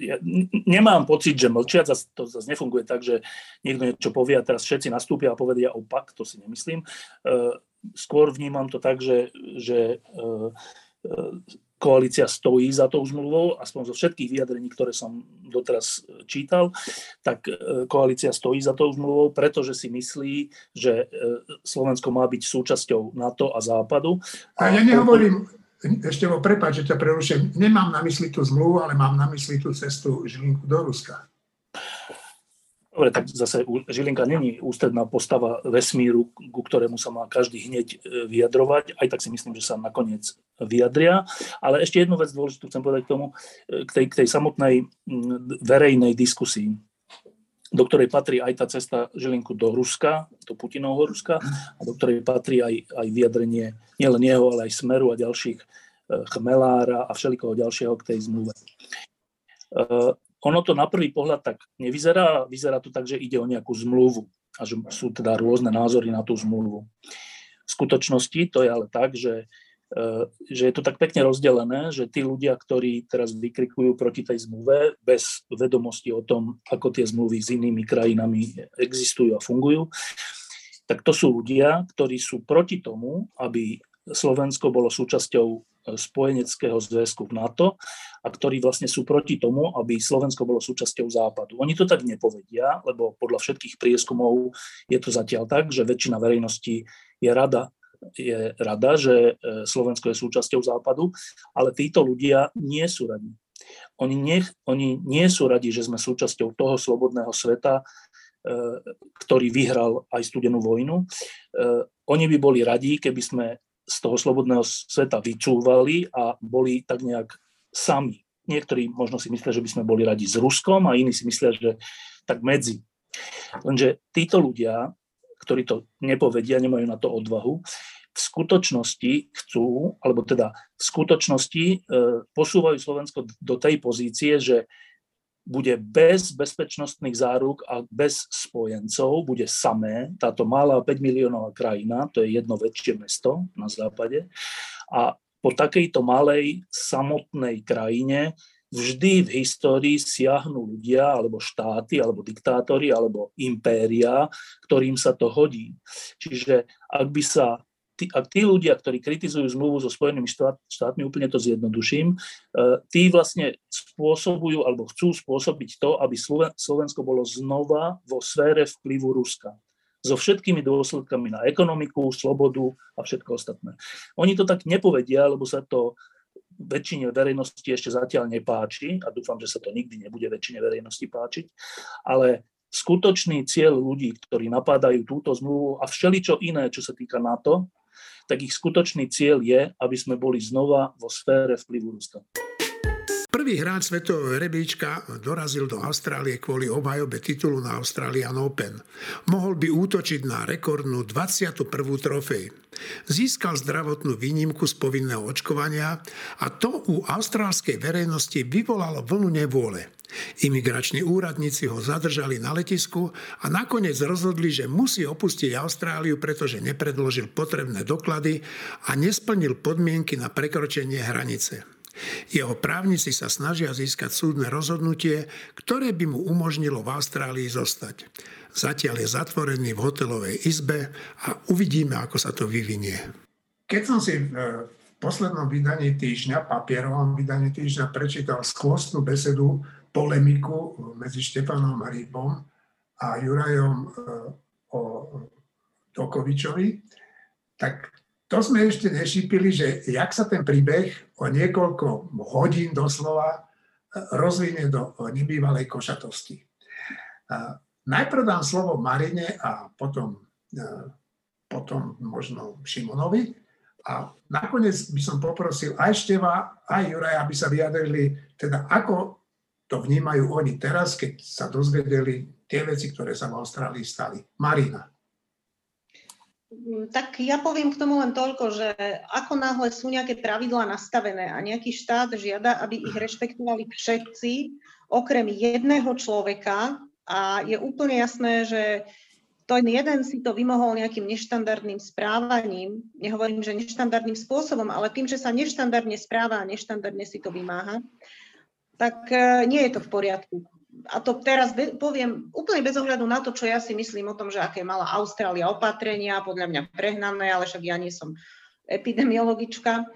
Ja nemám pocit, že mlčia, to zase nefunguje tak, že niekto niečo povie a teraz všetci nastúpia a povedia opak, to si nemyslím. E, skôr vnímam to tak, že, že e, e, koalícia stojí za tou zmluvou, aspoň zo všetkých vyjadrení, ktoré som doteraz čítal, tak koalícia stojí za tou zmluvou, pretože si myslí, že Slovensko má byť súčasťou NATO a Západu. A ja nehovorím, ešte vo prepáč, že ťa preruším, nemám na mysli tú zmluvu, ale mám na mysli tú cestu Žilinku do Ruska. Dobre, tak zase Žilinka není ústredná postava vesmíru, ku ktorému sa má každý hneď e, vyjadrovať. Aj tak si myslím, že sa nakoniec vyjadria. Ale ešte jednu vec dôležitú chcem povedať k tomu, e, k tej, k tej samotnej verejnej diskusii do ktorej patrí aj tá cesta Žilinku do Ruska, do Putinovho Ruska, a do ktorej patrí aj, aj vyjadrenie nielen jeho, ale aj Smeru a ďalších e, Chmelára a všelikoho ďalšieho k tej zmluve. Ono to na prvý pohľad tak nevyzerá, vyzerá to tak, že ide o nejakú zmluvu a že sú teda rôzne názory na tú zmluvu. V skutočnosti to je ale tak, že, že je to tak pekne rozdelené, že tí ľudia, ktorí teraz vykrikujú proti tej zmluve bez vedomosti o tom, ako tie zmluvy s inými krajinami existujú a fungujú, tak to sú ľudia, ktorí sú proti tomu, aby Slovensko bolo súčasťou spojeneckého zväzku v NATO a ktorí vlastne sú proti tomu, aby Slovensko bolo súčasťou Západu. Oni to tak nepovedia, lebo podľa všetkých prieskumov je to zatiaľ tak, že väčšina verejnosti je rada, je rada, že e, Slovensko je súčasťou Západu, ale títo ľudia nie sú radi. Oni, nech, oni nie sú radi, že sme súčasťou toho slobodného sveta, e, ktorý vyhral aj studenú vojnu. E, oni by boli radi, keby sme z toho slobodného sveta vycúvali a boli tak nejak sami. Niektorí možno si myslia, že by sme boli radi s Ruskom a iní si myslia, že tak medzi. Lenže títo ľudia, ktorí to nepovedia, nemajú na to odvahu, v skutočnosti chcú, alebo teda v skutočnosti e, posúvajú Slovensko do tej pozície, že bude bez bezpečnostných záruk a bez spojencov, bude samé, táto malá 5 miliónová krajina, to je jedno väčšie mesto na západe, a po takejto malej samotnej krajine vždy v histórii siahnu ľudia, alebo štáty, alebo diktátori, alebo impéria, ktorým sa to hodí. Čiže ak by sa tí, ak tí ľudia, ktorí kritizujú zmluvu so Spojenými štát, štátmi, úplne to zjednoduším, e, tí vlastne spôsobujú alebo chcú spôsobiť to, aby Slovensko bolo znova vo sfére vplyvu Ruska so všetkými dôsledkami na ekonomiku, slobodu a všetko ostatné. Oni to tak nepovedia, lebo sa to väčšine verejnosti ešte zatiaľ nepáči a dúfam, že sa to nikdy nebude väčšine verejnosti páčiť, ale skutočný cieľ ľudí, ktorí napadajú túto zmluvu a všeličo iné, čo sa týka NATO, tak ich skutočný cieľ je, aby sme boli znova vo sfére vplyvu Ruska. Prvý hráč svetového rebríčka dorazil do Austrálie kvôli obhajobe titulu na Australian Open. Mohol by útočiť na rekordnú 21. trofej. Získal zdravotnú výnimku z povinného očkovania a to u austrálskej verejnosti vyvolalo vlnu nevôle. Imigrační úradníci ho zadržali na letisku a nakoniec rozhodli, že musí opustiť Austráliu, pretože nepredložil potrebné doklady a nesplnil podmienky na prekročenie hranice. Jeho právnici sa snažia získať súdne rozhodnutie, ktoré by mu umožnilo v Austrálii zostať. Zatiaľ je zatvorený v hotelovej izbe a uvidíme, ako sa to vyvinie. Keď som si v poslednom vydaní týždňa, papierovom vydaní týždňa, prečítal skvostnú besedu polemiku medzi Štefanom Rybom a Jurajom e, o Dokovičovi, tak to sme ešte nešípili, že jak sa ten príbeh o niekoľko hodín doslova e, rozvinie do nebývalej košatosti. Najprv dám slovo Marine a potom, e, potom možno Šimonovi. A nakoniec by som poprosil aj Števa, aj Juraj, aby sa vyjadrili, teda ako to vnímajú oni teraz, keď sa dozvedeli tie veci, ktoré sa v Austrálii stali. Marina. Mm, tak ja poviem k tomu len toľko, že ako náhle sú nejaké pravidlá nastavené a nejaký štát žiada, aby ich rešpektovali všetci, okrem jedného človeka a je úplne jasné, že to jeden si to vymohol nejakým neštandardným správaním, nehovorím, že neštandardným spôsobom, ale tým, že sa neštandardne správa a neštandardne si to vymáha, tak e, nie je to v poriadku. A to teraz poviem úplne bez ohľadu na to, čo ja si myslím o tom, že aké mala Austrália opatrenia, podľa mňa prehnané, ale však ja nie som epidemiologička.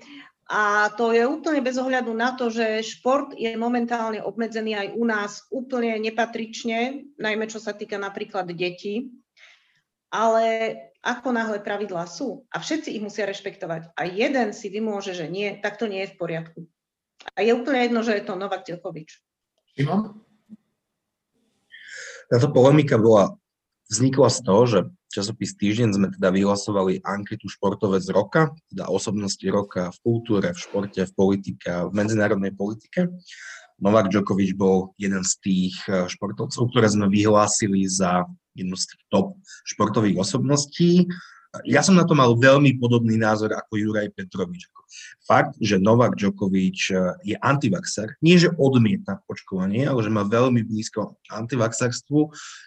A to je úplne bez ohľadu na to, že šport je momentálne obmedzený aj u nás úplne nepatrične, najmä čo sa týka napríklad detí. Ale ako náhle pravidlá sú a všetci ich musia rešpektovať a jeden si vymôže, že nie, tak to nie je v poriadku. A je úplne jedno, že je to Novak Djokovič. Táto polemika bola, vznikla z toho, že časopis Týždeň sme teda vyhlasovali anketu športovec roka, teda osobnosti roka v kultúre, v športe, v politike v medzinárodnej politike. Novak Djokovič bol jeden z tých eh, športovcov, ktoré sme vyhlásili za jednu z tých top športových osobností. Ja som na to mal veľmi podobný názor ako Juraj Petrovič. Fakt, že Novak Djokovic eh, je antivaxer, nie že odmieta očkovanie, ale že má veľmi blízko antivaxerstvu,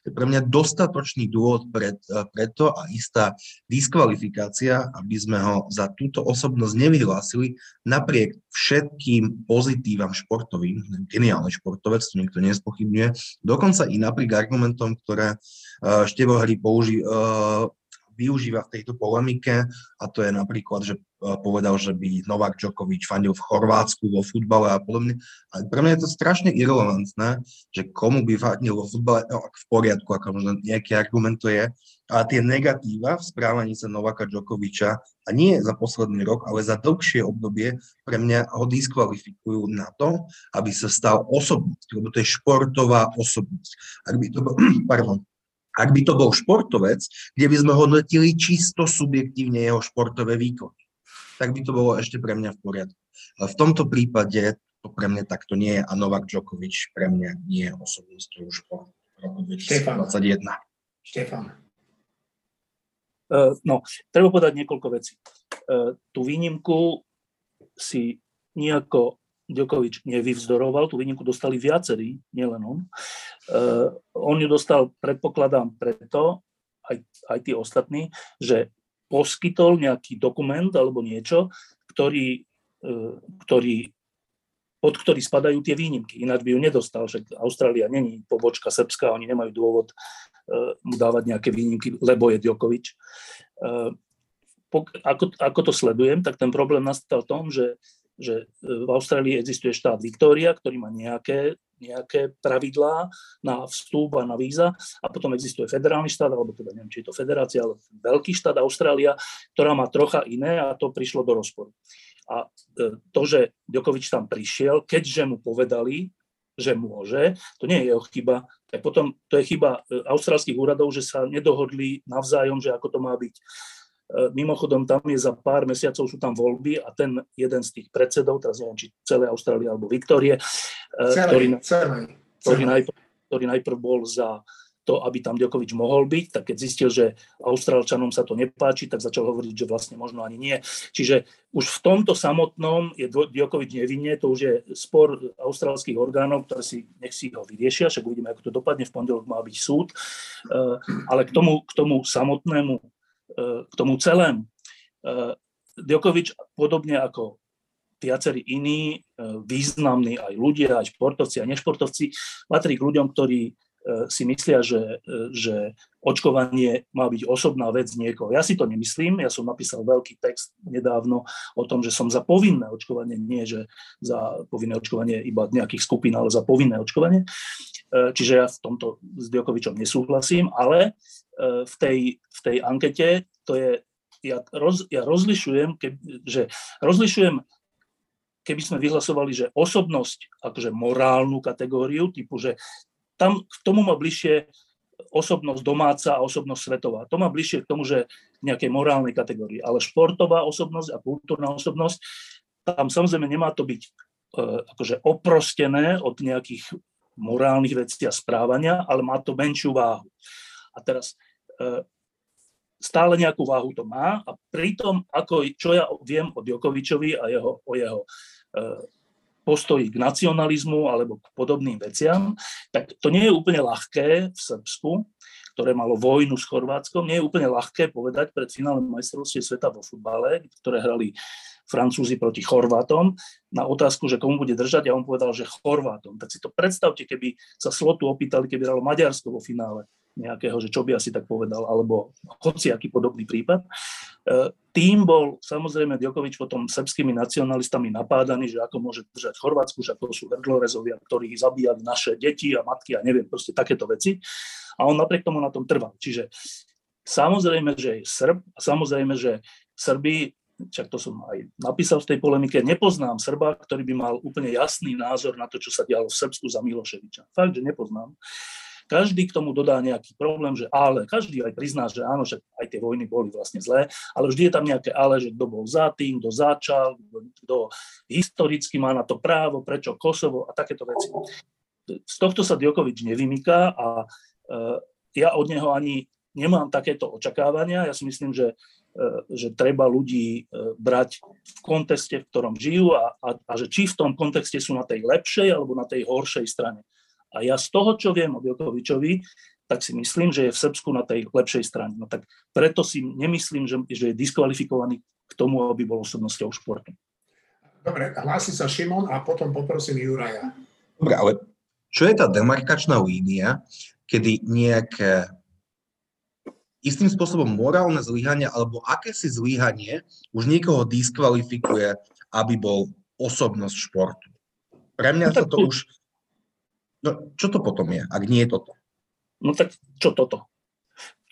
je pre mňa dostatočný dôvod eh, preto a istá diskvalifikácia, aby sme ho za túto osobnosť nevyhlásili. Napriek všetkým pozitívam športovým, geniálny športovec, to nikto nespochybňuje, dokonca i napriek argumentom, ktoré uh, Hry použí, uh, využíva v tejto polemike a to je napríklad, že povedal, že by Novak Djokovic fandil v Chorvátsku vo futbale a podobne. Ale pre mňa je to strašne irrelevantné, že komu by fandil vo futbale, no, v poriadku, ako možno nejaký argument to je, ale tie negatíva v správaní sa Novaka Djokoviča, a nie za posledný rok, ale za dlhšie obdobie, pre mňa ho diskvalifikujú na to, aby sa stal osobnosť, lebo to je športová osobnosť. Ak by to bol, <clears throat> pardon, ak by to bol športovec, kde by sme hodnotili čisto subjektívne jeho športové výkony, tak by to bolo ešte pre mňa v poriadku. Ale v tomto prípade to pre mňa takto nie je a Novak Djokovic pre mňa nie je osobnosťou športu roku 2021. Štefan. Uh, no, treba povedať niekoľko vecí. Uh, tú výnimku si nejako Djokovič nevyvzdoroval, tú výnimku dostali viacerí, nielen on. Uh, on ju dostal, predpokladám, preto, aj, aj tí ostatní, že poskytol nejaký dokument alebo niečo, ktorý, uh, ktorý, pod ktorý spadajú tie výnimky. Ináč by ju nedostal, že Austrália není pobočka Srbska, oni nemajú dôvod uh, mu dávať nejaké výnimky, lebo je Djokovič. Ako, ako to sledujem, tak ten problém nastal v tom, že že v Austrálii existuje štát Victoria, ktorý má nejaké, nejaké pravidlá na vstup a na víza a potom existuje federálny štát, alebo teda neviem, či je to federácia, ale veľký štát Austrália, ktorá má trocha iné a to prišlo do rozporu. A e, to, že Djokovič tam prišiel, keďže mu povedali, že môže, to nie je jeho chyba, tak potom to je chyba e, austrálskych úradov, že sa nedohodli navzájom, že ako to má byť. E, mimochodom, tam je za pár mesiacov sú tam voľby a ten jeden z tých predsedov, teraz neviem, či celé Austrálie alebo Viktórie, e, ktorý, Ktorý, najprv, ktorý najprv bol za to, aby tam Djokovič mohol byť, tak keď zistil, že Austrálčanom sa to nepáči, tak začal hovoriť, že vlastne možno ani nie. Čiže už v tomto samotnom je Djokovič nevinne, to už je spor austrálskych orgánov, ktoré si, nech si ho vyriešia, však uvidíme, ako to dopadne, v pondelok má byť súd, e, ale k tomu, k tomu samotnému k tomu celému. E, Djokovič, podobne ako viacerí iní e, významní aj ľudia, aj športovci a nešportovci, patrí k ľuďom, ktorí si myslia, že, že očkovanie má byť osobná vec niekoho. Ja si to nemyslím, ja som napísal veľký text nedávno o tom, že som za povinné očkovanie, nie že za povinné očkovanie iba nejakých skupín, ale za povinné očkovanie. Čiže ja v tomto s Djokovičom nesúhlasím, ale v tej, v tej ankete, to je, ja, roz, ja rozlišujem, keb, že rozlišujem, keby sme vyhlasovali, že osobnosť, akože morálnu kategóriu, typu, že tam k tomu má bližšie osobnosť domáca a osobnosť svetová. To má bližšie k tomu, že nejakej morálnej kategórii. Ale športová osobnosť a kultúrna osobnosť, tam samozrejme nemá to byť e, akože oprostené od nejakých morálnych vecí a správania, ale má to menšiu váhu. A teraz e, stále nejakú váhu to má a pritom, ako, čo ja viem o Djokovičovi a jeho, o jeho e, postoji k nacionalizmu alebo k podobným veciam, tak to nie je úplne ľahké v Srbsku, ktoré malo vojnu s Chorvátskom, nie je úplne ľahké povedať pred finále majstrovstiev sveta vo futbale, ktoré hrali Francúzi proti Chorvátom, na otázku, že komu bude držať, a on povedal, že Chorvátom. Tak si to predstavte, keby sa slotu opýtali, keby hralo Maďarsko vo finále nejakého, že čo by asi tak povedal, alebo aký podobný prípad. E, tým bol samozrejme Djokovič potom srbskými nacionalistami napádaný, že ako môže držať Chorvátsku, že ako sú hrdlorezovia, ktorí zabíjali naše deti a matky a neviem, proste takéto veci. A on napriek tomu na tom trval. Čiže samozrejme, že je Srb a samozrejme, že Srby čak to som aj napísal v tej polemike, nepoznám Srba, ktorý by mal úplne jasný názor na to, čo sa dialo v Srbsku za Miloševiča. Fakt, že nepoznám. Každý k tomu dodá nejaký problém, že ale, každý aj prizná, že áno, že aj tie vojny boli vlastne zlé, ale vždy je tam nejaké ale, že kto bol za tým, kto začal, kto historicky má na to právo, prečo Kosovo a takéto veci. Z tohto sa Djokovič nevymýka a e, ja od neho ani nemám takéto očakávania. Ja si myslím, že e, že treba ľudí e, brať v kontexte, v ktorom žijú a, a, a že či v tom kontexte sú na tej lepšej alebo na tej horšej strane. A ja z toho, čo viem o Jokovičovi, tak si myslím, že je v Srbsku na tej lepšej strane. No tak preto si nemyslím, že, že je diskvalifikovaný k tomu, aby bol osobnosťou športu. Dobre, hlási sa Šimon a potom poprosím Juraja. Dobre, ale čo je tá demarkačná línia, kedy nejaké istým spôsobom morálne zlyhanie alebo akési zlyhanie už niekoho diskvalifikuje, aby bol osobnosť športu. Pre mňa no, sa to už... No, čo to potom je, ak nie je toto? No tak čo toto?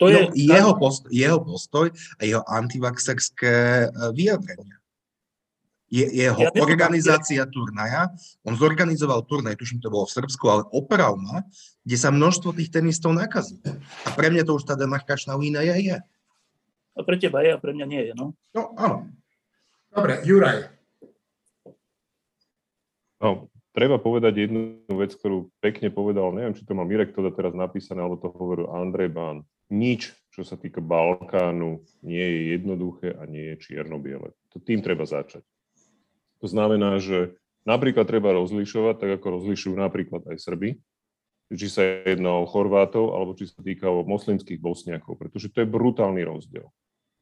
To no, je... jeho, post, jeho postoj a jeho antivaxerské e, vyjadrenia. Je, jeho ja organizácia ja... turnaja, on zorganizoval turnaj, tuším, to bolo v Srbsku, ale oprav ma, kde sa množstvo tých tenistov nakazí. A pre mňa to už tá demarkačná línia je. A pre teba je a pre mňa nie je, no? No, áno. Dobre, Juraj. No, treba povedať jednu vec, ktorú pekne povedal, neviem, či to má Mirek teda teraz napísané, alebo to hovoril Andrej Bán. Nič, čo sa týka Balkánu, nie je jednoduché a nie je čierno-biele. To tým treba začať. To znamená, že napríklad treba rozlišovať, tak ako rozlišujú napríklad aj Srby, či sa jedná o Chorvátov, alebo či sa týka o moslimských bosniakov, pretože to je brutálny rozdiel.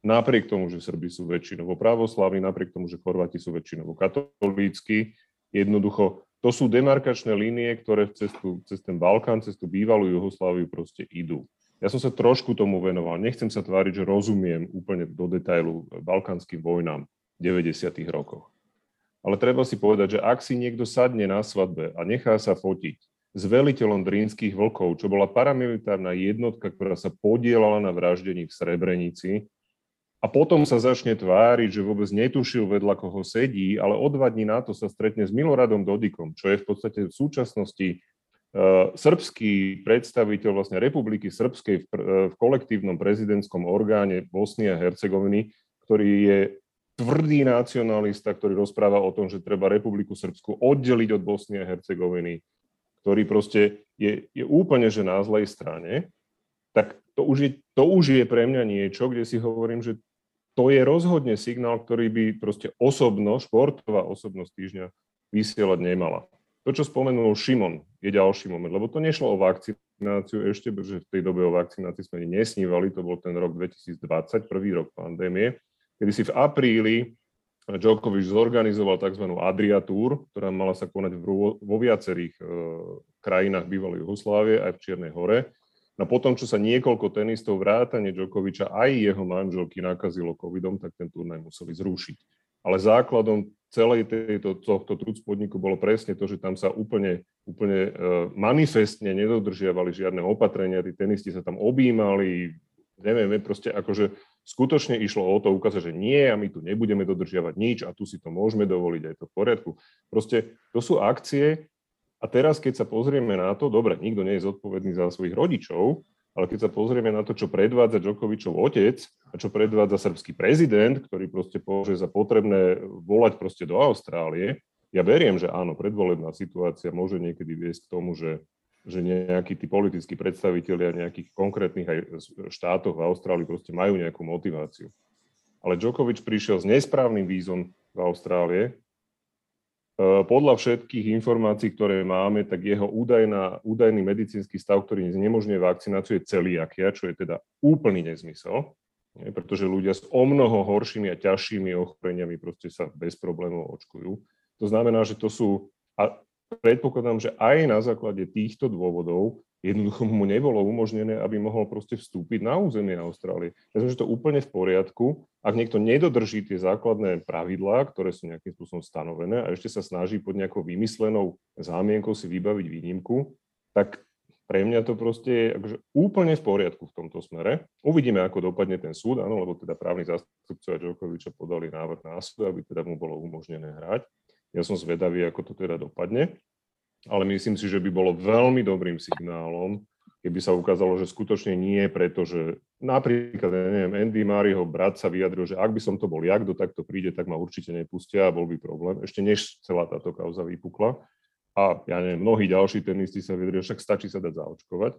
Napriek tomu, že Srby sú väčšinovo pravoslavní, napriek tomu, že Chorváti sú väčšinovo katolícky, jednoducho to sú demarkačné línie, ktoré cez, tú, cez ten Balkán, cez tú bývalú Jugosláviu proste idú. Ja som sa trošku tomu venoval. Nechcem sa tváriť, že rozumiem úplne do detailu balkánskym vojnám v 90. rokoch. Ale treba si povedať, že ak si niekto sadne na svadbe a nechá sa fotiť s veliteľom drínskych vlkov, čo bola paramilitárna jednotka, ktorá sa podielala na vraždení v Srebrenici, a potom sa začne tváriť, že vôbec netušil vedľa koho sedí, ale o dva dní na to sa stretne s Miloradom Dodikom, čo je v podstate v súčasnosti uh, srbský predstaviteľ vlastne Republiky Srbskej v, uh, v kolektívnom prezidentskom orgáne Bosny a Hercegoviny, ktorý je tvrdý nacionalista, ktorý rozpráva o tom, že treba Republiku Srbsku oddeliť od Bosny a Hercegoviny, ktorý proste je, je úplne že na zlej strane, tak to už, je, to už je pre mňa niečo, kde si hovorím, že to je rozhodne signál, ktorý by proste osobno, športová osobnosť týždňa vysielať nemala. To, čo spomenul Šimon, je ďalší moment, lebo to nešlo o vakcináciu ešte, pretože v tej dobe o vakcinácii sme nesnívali, to bol ten rok 2020, prvý rok pandémie, kedy si v apríli Djokovic zorganizoval tzv. Adriatúr, ktorá mala sa konať vo viacerých e, krajinách bývalej Jugoslávie, aj v Čiernej hore. No potom, čo sa niekoľko tenistov vrátane Djokoviča aj jeho manželky nakazilo covidom, tak ten turnaj museli zrušiť. Ale základom celej tejto, tohto truc podniku bolo presne to, že tam sa úplne, úplne e, manifestne nedodržiavali žiadne opatrenia, tí tenisti sa tam objímali, neviem, proste akože skutočne išlo o to ukázať, že nie a my tu nebudeme dodržiavať nič a tu si to môžeme dovoliť, aj to v poriadku. Proste to sú akcie a teraz, keď sa pozrieme na to, dobre, nikto nie je zodpovedný za svojich rodičov, ale keď sa pozrieme na to, čo predvádza Djokovičov otec a čo predvádza srbský prezident, ktorý proste považuje za potrebné volať proste do Austrálie, ja veriem, že áno, predvolebná situácia môže niekedy viesť k tomu, že že nejakí tí politickí predstavitelia nejakých konkrétnych aj štátoch v Austrálii proste majú nejakú motiváciu. Ale Djokovic prišiel s nesprávnym vízom v Austrálie. E, podľa všetkých informácií, ktoré máme, tak jeho údajná, údajný medicínsky stav, ktorý znemožňuje vakcináciu, je celiakia, čo je teda úplný nezmysel, pretože ľudia s o mnoho horšími a ťažšími ochoreniami proste sa bez problémov očkujú. To znamená, že to sú, a predpokladám, že aj na základe týchto dôvodov jednoducho mu nebolo umožnené, aby mohol proste vstúpiť na územie Austrálie. Myslím, že to úplne v poriadku. Ak niekto nedodrží tie základné pravidlá, ktoré sú nejakým spôsobom stanovené a ešte sa snaží pod nejakou vymyslenou zámienkou si vybaviť výnimku, tak pre mňa to proste je akože úplne v poriadku v tomto smere. Uvidíme, ako dopadne ten súd, áno, lebo teda právni zástupcovia Djokoviča podali návrh na súd, aby teda mu bolo umožnené hrať. Ja som zvedavý, ako to teda dopadne, ale myslím si, že by bolo veľmi dobrým signálom, keby sa ukázalo, že skutočne nie, pretože napríklad, ja neviem, Andy Murrayho brat sa vyjadril, že ak by som to bol ja, kto takto príde, tak ma určite nepustia a bol by problém, ešte než celá táto kauza vypukla. A ja neviem, mnohí ďalší tenisti sa vyjadrili, však stačí sa dať zaočkovať,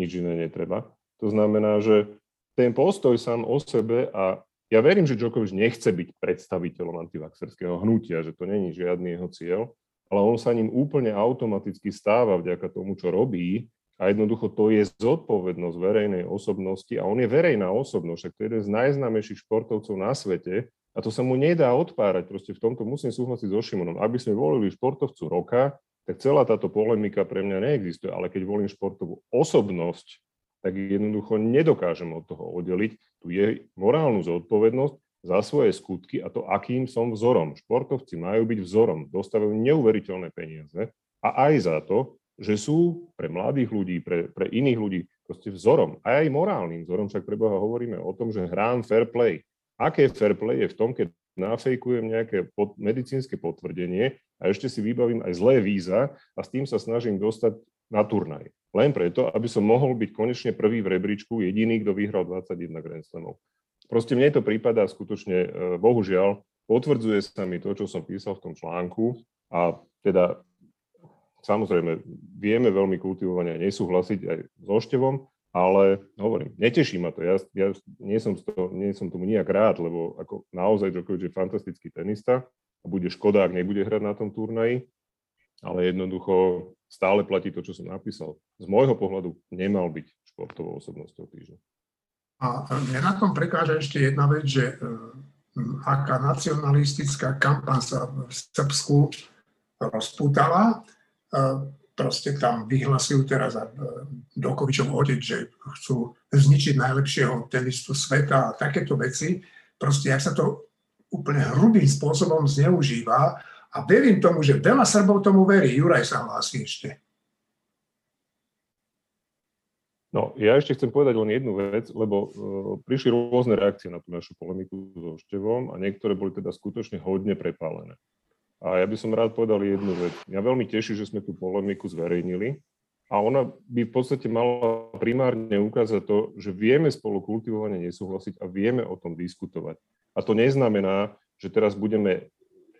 nič iné netreba. To znamená, že ten postoj sám o sebe a ja verím, že Djokovic nechce byť predstaviteľom antivaxerského hnutia, že to není žiadny jeho cieľ, ale on sa ním úplne automaticky stáva vďaka tomu, čo robí a jednoducho to je zodpovednosť verejnej osobnosti a on je verejná osobnosť, však to je jeden z najznámejších športovcov na svete a to sa mu nedá odpárať. Proste v tomto musím súhlasiť so Šimonom. Ak by sme volili športovcu roka, tak celá táto polemika pre mňa neexistuje, ale keď volím športovú osobnosť tak jednoducho nedokážem od toho oddeliť tú je morálnu zodpovednosť za svoje skutky a to, akým som vzorom. Športovci majú byť vzorom, dostávajú neuveriteľné peniaze a aj za to, že sú pre mladých ľudí, pre, pre iných ľudí proste vzorom, aj aj morálnym vzorom, však pre Boha hovoríme o tom, že hrám fair play. Aké fair play je v tom, keď nafejkujem nejaké pod, medicínske potvrdenie a ešte si vybavím aj zlé víza a s tým sa snažím dostať na turnaj. Len preto, aby som mohol byť konečne prvý v rebríčku, jediný, kto vyhral 21 Grand Slamov. Proste mne to prípada skutočne, e, bohužiaľ, potvrdzuje sa mi to, čo som písal v tom článku a teda samozrejme vieme veľmi kultivovane nesúhlasiť aj so števom, ale hovorím, neteší ma to. Ja, ja nie, som to, nie som tomu nijak rád, lebo ako naozaj Djokovic je fantastický tenista a bude škoda, ak nebude hrať na tom turnaji, ale jednoducho stále platí to, čo som napísal. Z môjho pohľadu nemal byť športovou osobnosťou týždňa. A mne na tom prekáža ešte jedna vec, že e, aká nacionalistická kampaň sa v Srbsku rozputala. E, proste tam vyhlasujú teraz e, Dokovičov otec, že chcú zničiť najlepšieho tenistu sveta a takéto veci. Proste, ak sa to úplne hrubým spôsobom zneužíva a verím tomu, že veľa Srbov tomu verí. Juraj sa hlási ešte. No, ja ešte chcem povedať len jednu vec, lebo uh, prišli rôzne reakcie na tú našu polemiku so Števom a niektoré boli teda skutočne hodne prepálené. A ja by som rád povedal jednu vec. Mňa veľmi teší, že sme tú polemiku zverejnili a ona by v podstate mala primárne ukázať to, že vieme spolu kultivovane nesúhlasiť a vieme o tom diskutovať. A to neznamená, že teraz budeme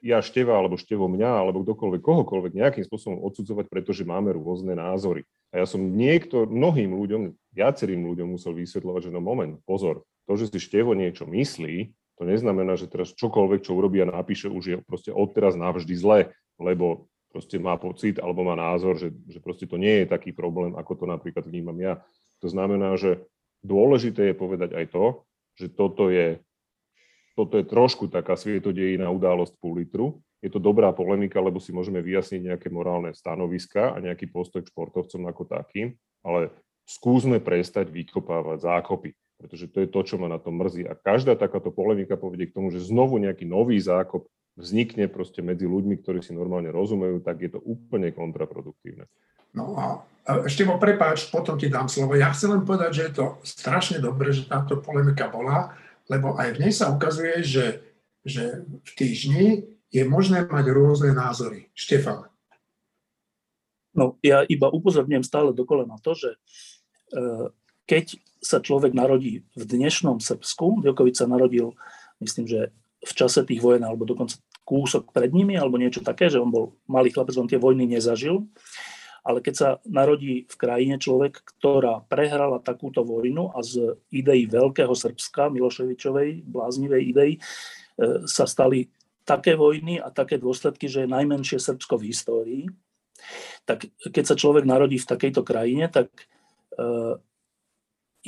ja števa, alebo števo mňa, alebo kdokoľvek, kohokoľvek nejakým spôsobom odsudzovať, pretože máme rôzne názory. A ja som niekto, mnohým ľuďom, viacerým ľuďom musel vysvetľovať, že no moment, pozor, to, že si števo niečo myslí, to neznamená, že teraz čokoľvek, čo urobí a napíše, už je proste odteraz navždy zle, lebo proste má pocit alebo má názor, že, že proste to nie je taký problém, ako to napríklad vnímam ja. To znamená, že dôležité je povedať aj to, že toto je toto je trošku taká svietodejná událosť pol litru. Je to dobrá polemika, lebo si môžeme vyjasniť nejaké morálne stanoviska a nejaký postoj k športovcom ako takým, ale skúsme prestať vykopávať zákopy, pretože to je to, čo ma na tom mrzí. A každá takáto polemika povedie k tomu, že znovu nejaký nový zákop vznikne proste medzi ľuďmi, ktorí si normálne rozumejú, tak je to úplne kontraproduktívne. No a ešte mo prepáč, potom ti dám slovo. Ja chcem len povedať, že je to strašne dobré, že táto polemika bola, lebo aj v nej sa ukazuje, že, že v týždni je možné mať rôzne názory. Štefan. No, ja iba upozorňujem stále dokola na to, že e, keď sa človek narodí v dnešnom Srbsku, Djokovic sa narodil, myslím, že v čase tých vojen, alebo dokonca kúsok pred nimi, alebo niečo také, že on bol malý chlapec, on tie vojny nezažil ale keď sa narodí v krajine človek, ktorá prehrala takúto vojnu a z idei veľkého Srbska, Miloševičovej, bláznivej idei, e, sa stali také vojny a také dôsledky, že je najmenšie Srbsko v histórii, tak keď sa človek narodí v takejto krajine, tak e,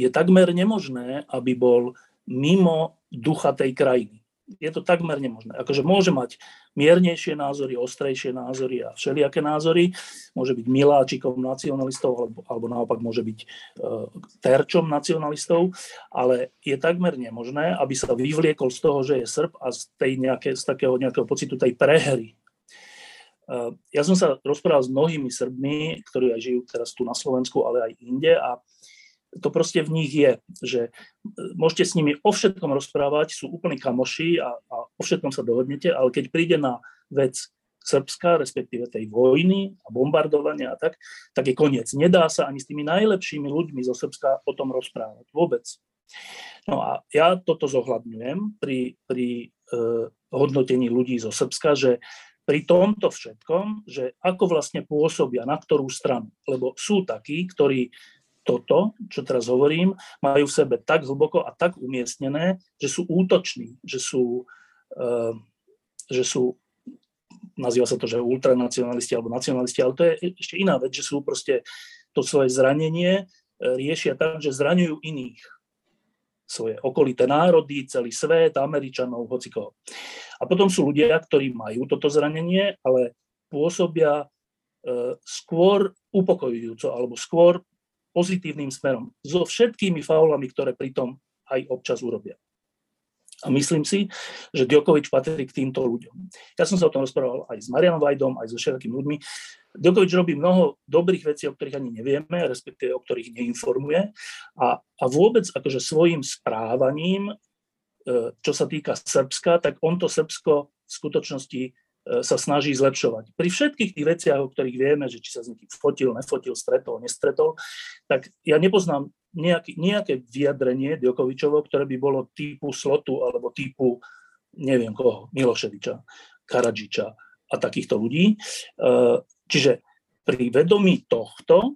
je takmer nemožné, aby bol mimo ducha tej krajiny je to takmer nemožné. Akože môže mať miernejšie názory, ostrejšie názory a všelijaké názory. Môže byť miláčikom nacionalistov alebo, alebo naopak môže byť uh, terčom nacionalistov, ale je takmer nemožné, aby sa vyvliekol z toho, že je Srb a z, tej nejaké, z takého nejakého pocitu tej prehry. Uh, ja som sa rozprával s mnohými Srbmi, ktorí aj žijú teraz tu na Slovensku, ale aj inde a to proste v nich je, že e, môžete s nimi o všetkom rozprávať, sú úplní kamoši a, a o všetkom sa dohodnete, ale keď príde na vec Srbska, respektíve tej vojny a bombardovania a tak, tak je koniec. Nedá sa ani s tými najlepšími ľuďmi zo Srbska o tom rozprávať. Vôbec. No a ja toto zohľadňujem pri, pri e, hodnotení ľudí zo Srbska, že pri tomto všetkom, že ako vlastne pôsobia, na ktorú stranu. Lebo sú takí, ktorí toto, čo teraz hovorím, majú v sebe tak hlboko a tak umiestnené, že sú útoční, že sú, uh, že sú nazýva sa to, že ultranacionalisti alebo nacionalisti, ale to je ešte iná vec, že sú proste to svoje zranenie eh, riešia tak, že zraňujú iných. Svoje okolité národy, celý svet, Američanov, hocikoho. A potom sú ľudia, ktorí majú toto zranenie, ale pôsobia uh, skôr upokojujúco alebo skôr pozitívnym smerom. So všetkými faulami, ktoré pritom aj občas urobia. A myslím si, že Djokovič patrí k týmto ľuďom. Ja som sa o tom rozprával aj s Marianom Vajdom, aj so všetkými ľuďmi. Djokovič robí mnoho dobrých vecí, o ktorých ani nevieme, respektíve o ktorých neinformuje. A, a vôbec akože svojim správaním, e, čo sa týka Srbska, tak on to Srbsko v skutočnosti sa snaží zlepšovať. Pri všetkých tých veciach, o ktorých vieme, že či sa s niekým fotil, nefotil, stretol, nestretol, tak ja nepoznám nejaký, nejaké vyjadrenie Djokovičovo, ktoré by bolo typu slotu alebo typu, neviem koho, Miloševiča, Karadžiča a takýchto ľudí. E, čiže pri vedomí tohto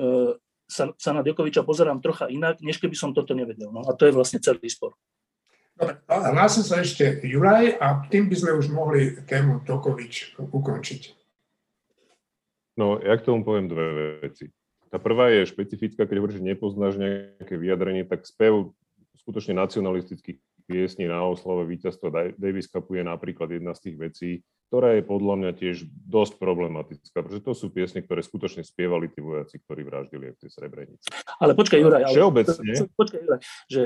e, sa, sa na Djokoviča pozerám trocha inak, než keby som toto nevedel. No a to je vlastne celý spor. Dobre, hlási sa ešte Juraj a tým by sme už mohli tému Tokovič ukončiť. No, ja k tomu poviem dve veci. Tá prvá je špecifická, keď hovoríš, že nepoznáš nejaké vyjadrenie, tak spev skutočne nacionalistických piesní na oslove víťazstva Davis Cupu je napríklad jedna z tých vecí, ktorá je podľa mňa tiež dosť problematická, pretože to sú piesne, ktoré skutočne spievali tí vojaci, ktorí vraždili v tej Srebrenici. Ale počkaj, Juraj, ale, Všeobecne. počkaj, Juraj, že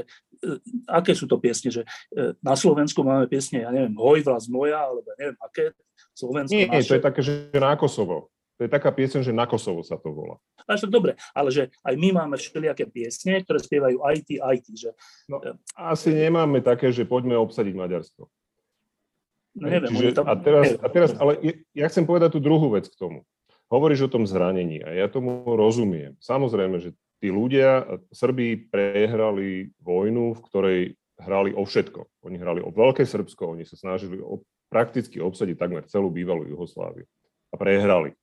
aké sú to piesne, že e, na Slovensku máme piesne, ja neviem, Hoj vlast moja, alebo neviem aké, Slovensko Nie, naše. to je také, že na Kosovo. To je taká pieseň, že na Kosovo sa to volá. Ale však dobre, ale že aj my máme všelijaké piesne, ktoré spievajú IT, IT, že... No, asi nemáme také, že poďme obsadiť Maďarsko. No neviem, Čiže, tam, a teraz, neviem. a teraz, ale ja chcem povedať tú druhú vec k tomu. Hovoríš o tom zranení a ja tomu rozumiem. Samozrejme, že tí ľudia, Srbí prehrali vojnu, v ktorej hrali o všetko. Oni hrali o Veľké Srbsko, oni sa snažili o, prakticky obsadiť takmer celú bývalú Jugosláviu. A prehrali.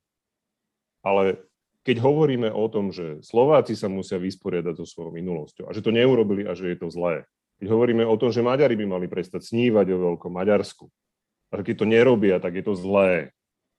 Ale keď hovoríme o tom, že Slováci sa musia vysporiadať so svojou minulosťou a že to neurobili a že je to zlé, keď hovoríme o tom, že Maďari by mali prestať snívať o veľkom Maďarsku a že keď to nerobia, tak je to zlé,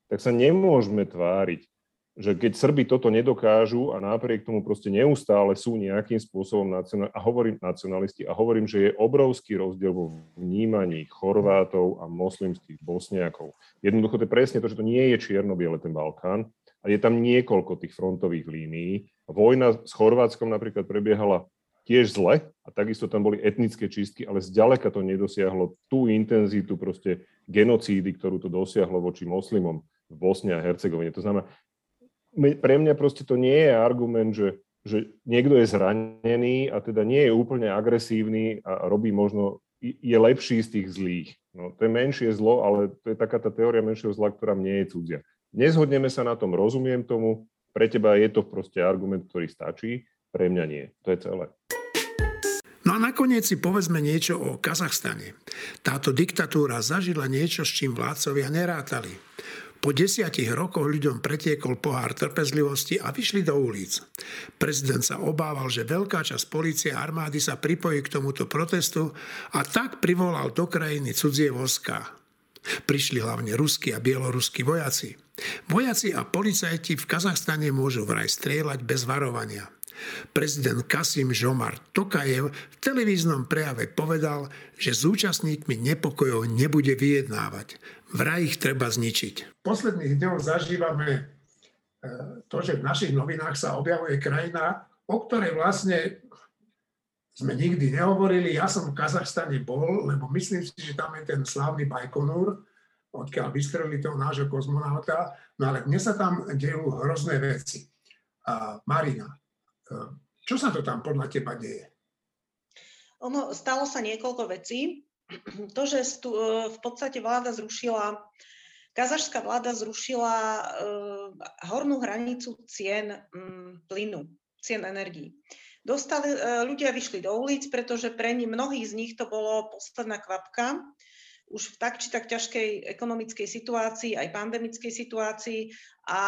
tak sa nemôžeme tváriť, že keď Srby toto nedokážu a napriek tomu proste neustále sú nejakým spôsobom nacionalisti, a hovorím nacionalisti, a hovorím, že je obrovský rozdiel vo vnímaní Chorvátov a moslimských Bosniakov. Jednoducho to je presne to, že to nie je čierno-biele ten Balkán, a je tam niekoľko tých frontových línií. Vojna s Chorvátskom napríklad prebiehala tiež zle a takisto tam boli etnické čistky, ale zďaleka to nedosiahlo tú intenzitu proste genocídy, ktorú to dosiahlo voči moslimom v Bosne a Hercegovine. To znamená, pre mňa proste to nie je argument, že, že niekto je zranený a teda nie je úplne agresívny a robí možno, je lepší z tých zlých. No, to je menšie zlo, ale to je taká tá teória menšieho zla, ktorá mne je cudzia. Nezhodneme sa na tom, rozumiem tomu, pre teba je to proste argument, ktorý stačí, pre mňa nie. To je celé. No a nakoniec si povedzme niečo o Kazachstane. Táto diktatúra zažila niečo, s čím vládcovia nerátali. Po desiatich rokoch ľuďom pretiekol pohár trpezlivosti a vyšli do ulic. Prezident sa obával, že veľká časť policie a armády sa pripojí k tomuto protestu a tak privolal do krajiny cudzie voská. Prišli hlavne ruskí a bieloruskí vojaci. Vojaci a policajti v Kazachstane môžu vraj strieľať bez varovania. Prezident Kasim Žomar Tokajev v televíznom prejave povedal, že s účastníkmi nepokojov nebude vyjednávať. Vraj ich treba zničiť. V posledných dňoch zažívame e, to, že v našich novinách sa objavuje krajina, o ktorej vlastne sme nikdy nehovorili. Ja som v Kazachstane bol, lebo myslím si, že tam je ten slávny Bajkonur, odkiaľ vystrelili toho nášho kozmonauta, no ale dnes sa tam dejú hrozné veci. A Marina, e, čo sa to tam podľa teba deje? Ono, stalo sa niekoľko vecí. <clears throat> To, že stu, e, v podstate vláda zrušila, kazašská vláda zrušila uh, hornú hranicu cien um, plynu, cien energií. Dostali, uh, ľudia vyšli do ulic, pretože pre nich, mnohých z nich to bolo posledná kvapka už v tak či tak ťažkej ekonomickej situácii, aj pandemickej situácii a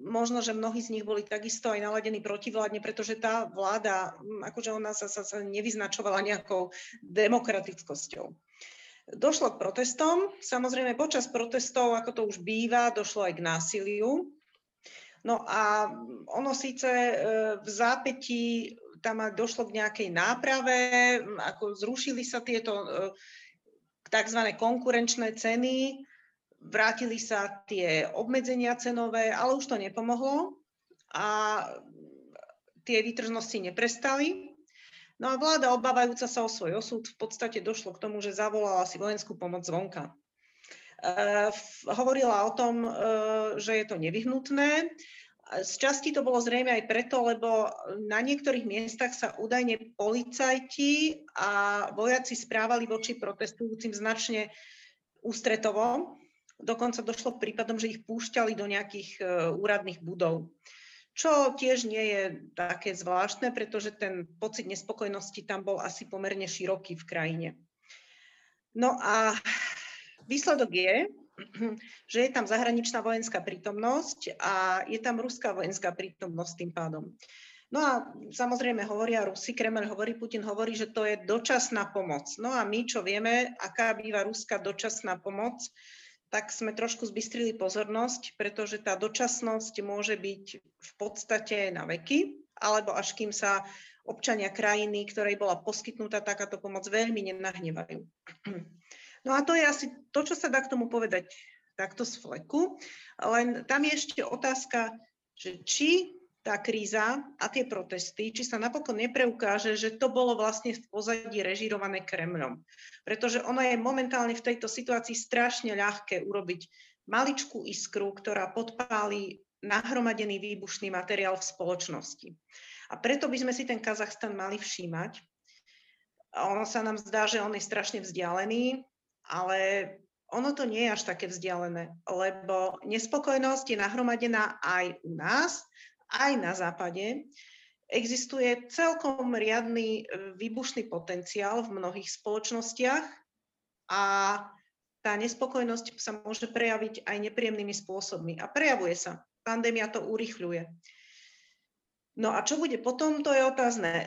možno, že mnohí z nich boli takisto aj naladení protivládne, pretože tá vláda, hm, akože ona sa, sa, sa nevyznačovala nejakou demokratickosťou. Došlo k protestom. Samozrejme, počas protestov, ako to už býva, došlo aj k násiliu. No a ono síce e, v zápätí tam došlo k nejakej náprave, ako zrušili sa tieto e, tzv. konkurenčné ceny, vrátili sa tie obmedzenia cenové, ale už to nepomohlo. A tie výtržnosti neprestali. No a vláda, obávajúca sa o svoj osud, v podstate došlo k tomu, že zavolala si vojenskú pomoc zvonka. Uh, hovorila o tom, uh, že je to nevyhnutné. Z časti to bolo zrejme aj preto, lebo na niektorých miestach sa údajne policajti a vojaci správali voči protestujúcim značne ústretovo. Dokonca došlo k prípadom, že ich púšťali do nejakých uh, úradných budov. Čo tiež nie je také zvláštne, pretože ten pocit nespokojnosti tam bol asi pomerne široký v krajine. No a Výsledok je, <clears throat> že je tam zahraničná vojenská prítomnosť a je tam ruská vojenská prítomnosť tým pádom. No a samozrejme hovoria Rusi, Kreml hovorí, Putin hovorí, že to je dočasná pomoc. No a my, čo vieme, aká býva ruská dočasná pomoc, tak sme trošku zbystrili pozornosť, pretože tá dočasnosť môže byť v podstate na veky, alebo až kým sa občania krajiny, ktorej bola poskytnutá takáto pomoc, veľmi nenahnevajú. No a to je asi to, čo sa dá k tomu povedať takto z fleku. Len tam je ešte otázka, že či tá kríza a tie protesty, či sa napokon nepreukáže, že to bolo vlastne v pozadí režirované Kremlom. Pretože ono je momentálne v tejto situácii strašne ľahké urobiť maličkú iskru, ktorá podpálí nahromadený výbušný materiál v spoločnosti. A preto by sme si ten Kazachstan mali všímať. Ono sa nám zdá, že on je strašne vzdialený, ale ono to nie je až také vzdialené, lebo nespokojnosť je nahromadená aj u nás, aj na západe. Existuje celkom riadny e, výbušný potenciál v mnohých spoločnostiach a tá nespokojnosť sa môže prejaviť aj nepríjemnými spôsobmi. A prejavuje sa. Pandémia to urychľuje. No a čo bude potom, to je otázne. E,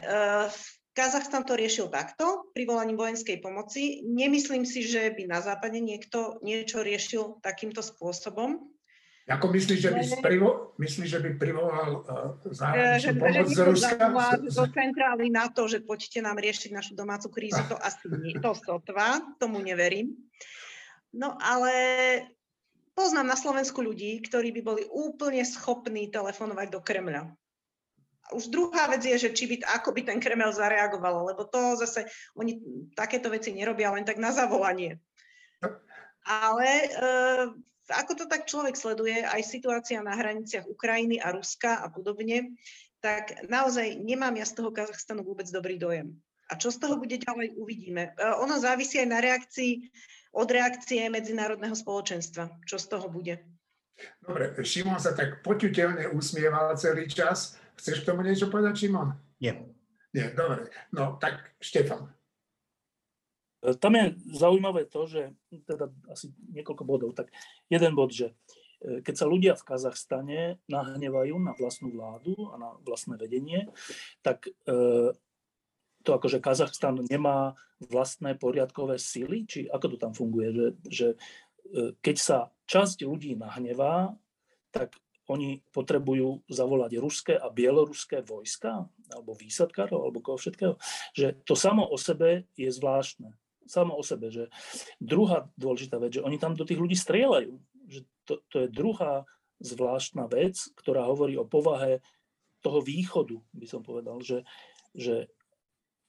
Kazachstan to riešil takto, privolaním vojenskej pomoci. Nemyslím si, že by na západe niekto niečo riešil takýmto spôsobom. Ako myslíš, že by, privo, myslíš, že by privolal uh, zahraničnú že, pomoc že z Ruska? Do centrály na to, že poďte nám riešiť našu domácu krízu, to asi nie. To sotva, tomu neverím. No ale poznám na Slovensku ľudí, ktorí by boli úplne schopní telefonovať do Kremľa už druhá vec je, že či by, ako by ten Kremel zareagoval, lebo to zase, oni takéto veci nerobia len tak na zavolanie. Ale e, ako to tak človek sleduje, aj situácia na hraniciach Ukrajiny a Ruska a podobne, tak naozaj nemám ja z toho Kazachstanu vôbec dobrý dojem. A čo z toho bude ďalej, uvidíme. E, ono závisí aj na reakcii, od reakcie medzinárodného spoločenstva, čo z toho bude. Dobre, Šimon sa tak poťutelne usmieval celý čas, Chceš k tomu niečo povedať, Šimon? Nie. Nie, dobre. No, tak Štefan. E, tam je zaujímavé to, že teda asi niekoľko bodov. Tak jeden bod, že e, keď sa ľudia v Kazachstane nahnevajú na vlastnú vládu a na vlastné vedenie, tak e, to akože Kazachstan nemá vlastné poriadkové sily, či ako to tam funguje, že, že keď sa časť ľudí nahnevá, tak oni potrebujú zavolať ruské a bieloruské vojska, alebo výsadkárov, alebo koho všetkého. Že to samo o sebe je zvláštne. Samo o sebe. Že druhá dôležitá vec, že oni tam do tých ľudí strieľajú. Že to, to je druhá zvláštna vec, ktorá hovorí o povahe toho východu, by som povedal, že, že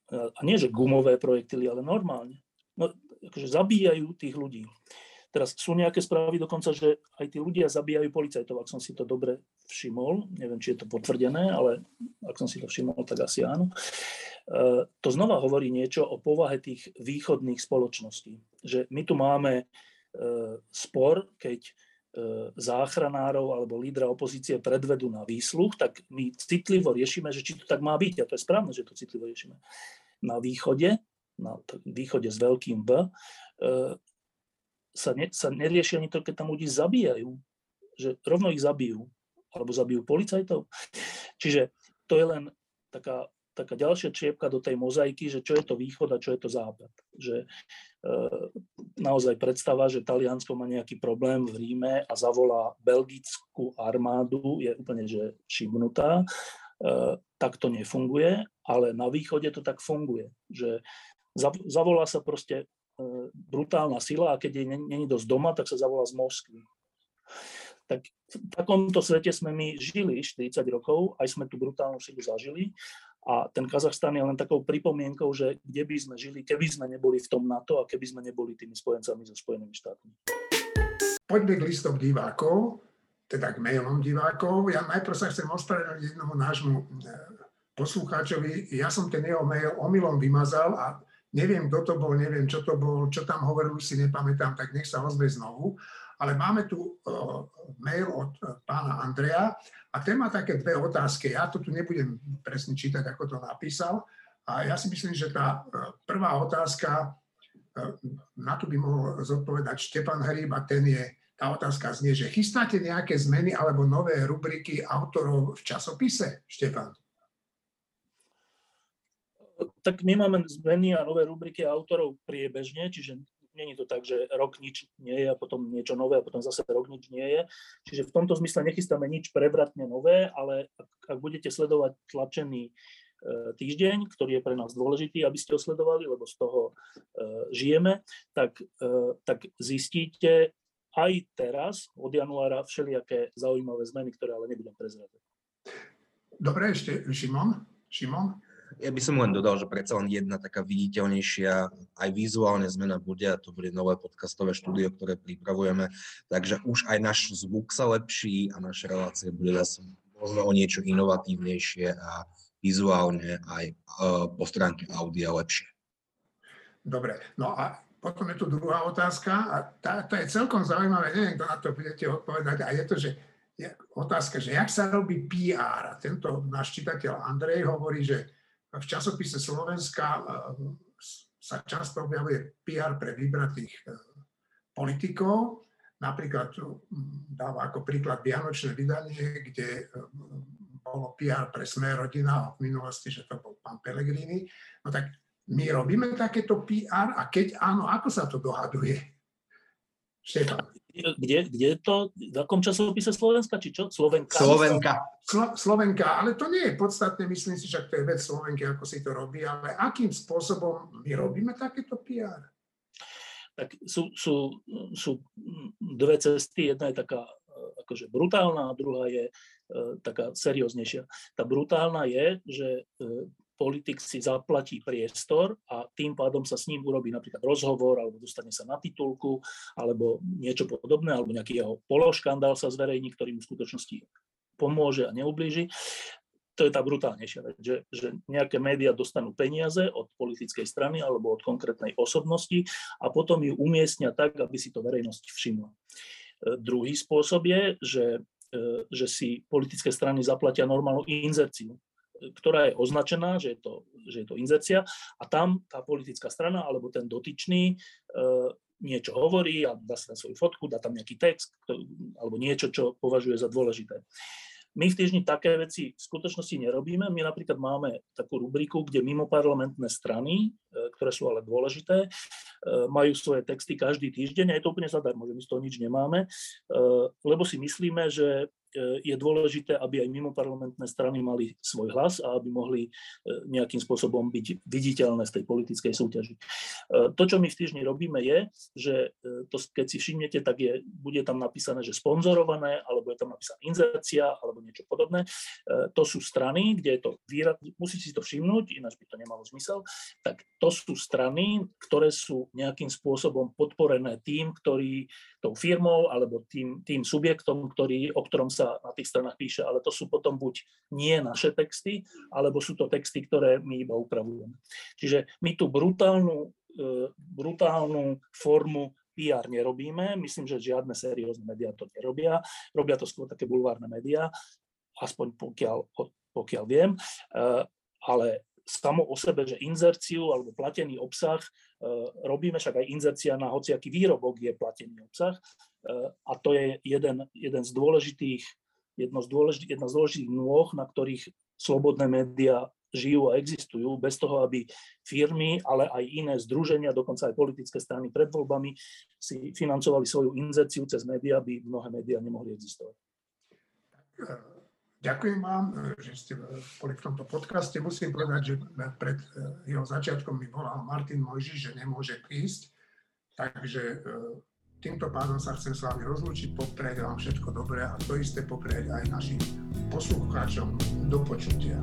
a nie, že gumové projektily, ale normálne. No, akože zabíjajú tých ľudí. Teraz sú nejaké správy dokonca, že aj tí ľudia zabíjajú policajtov, ak som si to dobre všimol. Neviem, či je to potvrdené, ale ak som si to všimol, tak asi áno. E, to znova hovorí niečo o povahe tých východných spoločností. Že my tu máme e, spor, keď e, záchranárov alebo lídra opozície predvedú na výsluch, tak my citlivo riešime, že či to tak má byť. A to je správne, že to citlivo riešime. Na východe, na východe s veľkým B, sa, ne, sa nerieši ani to, keď tam ľudí zabíjajú. Že rovno ich zabijú. Alebo zabijú policajtov. Čiže to je len taká, taká ďalšia čiepka do tej mozaiky, že čo je to východ a čo je to západ. Že e, naozaj predstava, že Taliansko má nejaký problém v Ríme a zavolá belgickú armádu, je úplne že šibnutá. E, tak to nefunguje, ale na východe to tak funguje, že zavolá sa proste E, brutálna sila a keď jej není dosť doma, tak sa zavolá z Moskvy. Tak v takomto svete sme my žili 40 rokov, aj sme tú brutálnu silu zažili a ten Kazachstan je len takou pripomienkou, že kde by sme žili, keby sme neboli v tom NATO a keby sme neboli tými spojencami so Spojenými štátmi. Poďme k listom divákov, teda k mailom divákov. Ja najprv sa chcem ospravedlniť jednomu nášmu e, poslucháčovi. Ja som ten jeho mail omylom vymazal a neviem, kto to bol, neviem, čo to bol, čo tam hovoril, už si nepamätám, tak nech sa ozve znovu. Ale máme tu uh, mail od uh, pána Andreja a ten má také dve otázky. Ja to tu nebudem presne čítať, ako to napísal. A ja si myslím, že tá uh, prvá otázka, na to by mohol zodpovedať Štepan Hríb a ten je, tá otázka znie, že chystáte nejaké zmeny alebo nové rubriky autorov v časopise, Štefan? tak my máme zmeny a nové rubriky autorov priebežne, čiže není to tak, že rok nič nie je a potom niečo nové a potom zase rok nič nie je. Čiže v tomto zmysle nechystáme nič prevratne nové, ale ak, ak budete sledovať tlačený e, týždeň, ktorý je pre nás dôležitý, aby ste ho sledovali, lebo z toho e, žijeme, tak, e, tak zistíte aj teraz, od januára, všelijaké zaujímavé zmeny, ktoré ale nebudem prezradzať. Dobre, ešte Šimon. Šimon? Ja by som len dodal, že predsa len jedna taká viditeľnejšia aj vizuálne zmena bude a to bude nové podcastové štúdio, ktoré pripravujeme. Takže už aj náš zvuk sa lepší a naše relácie bude zase možno o niečo inovatívnejšie a vizuálne aj uh, po stránke audia lepšie. Dobre, no a potom je tu druhá otázka a tá, tá je celkom zaujímavé, neviem, kto na to budete odpovedať a je to, že je otázka, že jak sa robí PR. A tento náš čitateľ Andrej hovorí, že v časopise Slovenska eh, sa často objavuje PR pre vybratých eh, politikov. Napríklad hm, dáva ako príklad Vianočné vydanie, kde eh, bolo PR pre Sme rodina v minulosti, že to bol pán Pellegrini. No tak my robíme takéto PR a keď áno, ako sa to dohaduje? Štefan kde, kde to, v akom časopise Slovenska, či čo? Slovenka? Slovenka. Slo, Slovenka, ale to nie je podstatné, myslím si, že to je vec Slovenky, ako si to robí, ale akým spôsobom my robíme takéto PR? Tak sú, sú, sú dve cesty, jedna je taká akože brutálna a druhá je e, taká serióznejšia. Tá brutálna je, že e, politik si zaplatí priestor a tým pádom sa s ním urobí napríklad rozhovor alebo dostane sa na titulku alebo niečo podobné, alebo nejaký jeho pološkandál sa zverejní, ktorý mu v skutočnosti pomôže a neublíži. To je tá brutálnejšia vec, že, že nejaké médiá dostanú peniaze od politickej strany alebo od konkrétnej osobnosti a potom ju umiestnia tak, aby si to verejnosť všimla. E, druhý spôsob je, že e, že si politické strany zaplatia normálnu inzerciu ktorá je označená, že je to, že je to inzercia a tam tá politická strana alebo ten dotyčný e, niečo hovorí a dá sa na svoju fotku, dá tam nejaký text alebo niečo, čo považuje za dôležité. My v týždni také veci v skutočnosti nerobíme. My napríklad máme takú rubriku, kde mimo parlamentné strany, e, ktoré sú ale dôležité, e, majú svoje texty každý týždeň a je to úplne zadarmo, že my z toho nič nemáme, lebo si myslíme, že je dôležité, aby aj mimo parlamentné strany mali svoj hlas a aby mohli e, nejakým spôsobom byť viditeľné z tej politickej súťaži. E, to, čo my v týždni robíme, je, že e, to, keď si všimnete, tak je, bude tam napísané, že sponzorované, alebo je tam napísaná inzercia, alebo niečo podobné. To sú strany, kde je to výrad, musíte si to všimnúť, ináč by to nemalo zmysel, tak to sú strany, ktoré sú nejakým spôsobom podporené tým, ktorý tou firmou alebo tým, tým subjektom, ktorý, o ktorom sa na tých stranách píše, ale to sú potom buď nie naše texty, alebo sú to texty, ktoré my iba upravujeme. Čiže my tú brutálnu, e, brutálnu formu PR nerobíme, myslím, že žiadne seriózne médiá to nerobia, robia to skôr také bulvárne médiá, aspoň pokiaľ, pokiaľ viem, e, ale samo o sebe, že inzerciu alebo platený obsah e, robíme, však aj inzercia na hociaký výrobok je platený obsah e, a to je jeden, jeden z dôležitých, jedno z dôležitých, jedna z dôležitých nôh, na ktorých slobodné médiá žijú a existujú, bez toho, aby firmy, ale aj iné združenia, dokonca aj politické strany pred voľbami si financovali svoju inzerciu cez médiá, aby mnohé médiá nemohli existovať. Ďakujem vám, že ste boli v tomto podcaste. Musím povedať, že pred eh, jeho začiatkom mi volal Martin Mojžiš, že nemôže prísť, takže týmto pádom sa chcem s vami rozlúčiť, poprieť vám všetko dobré a to isté poprieť aj našim poslucháčom do počutia.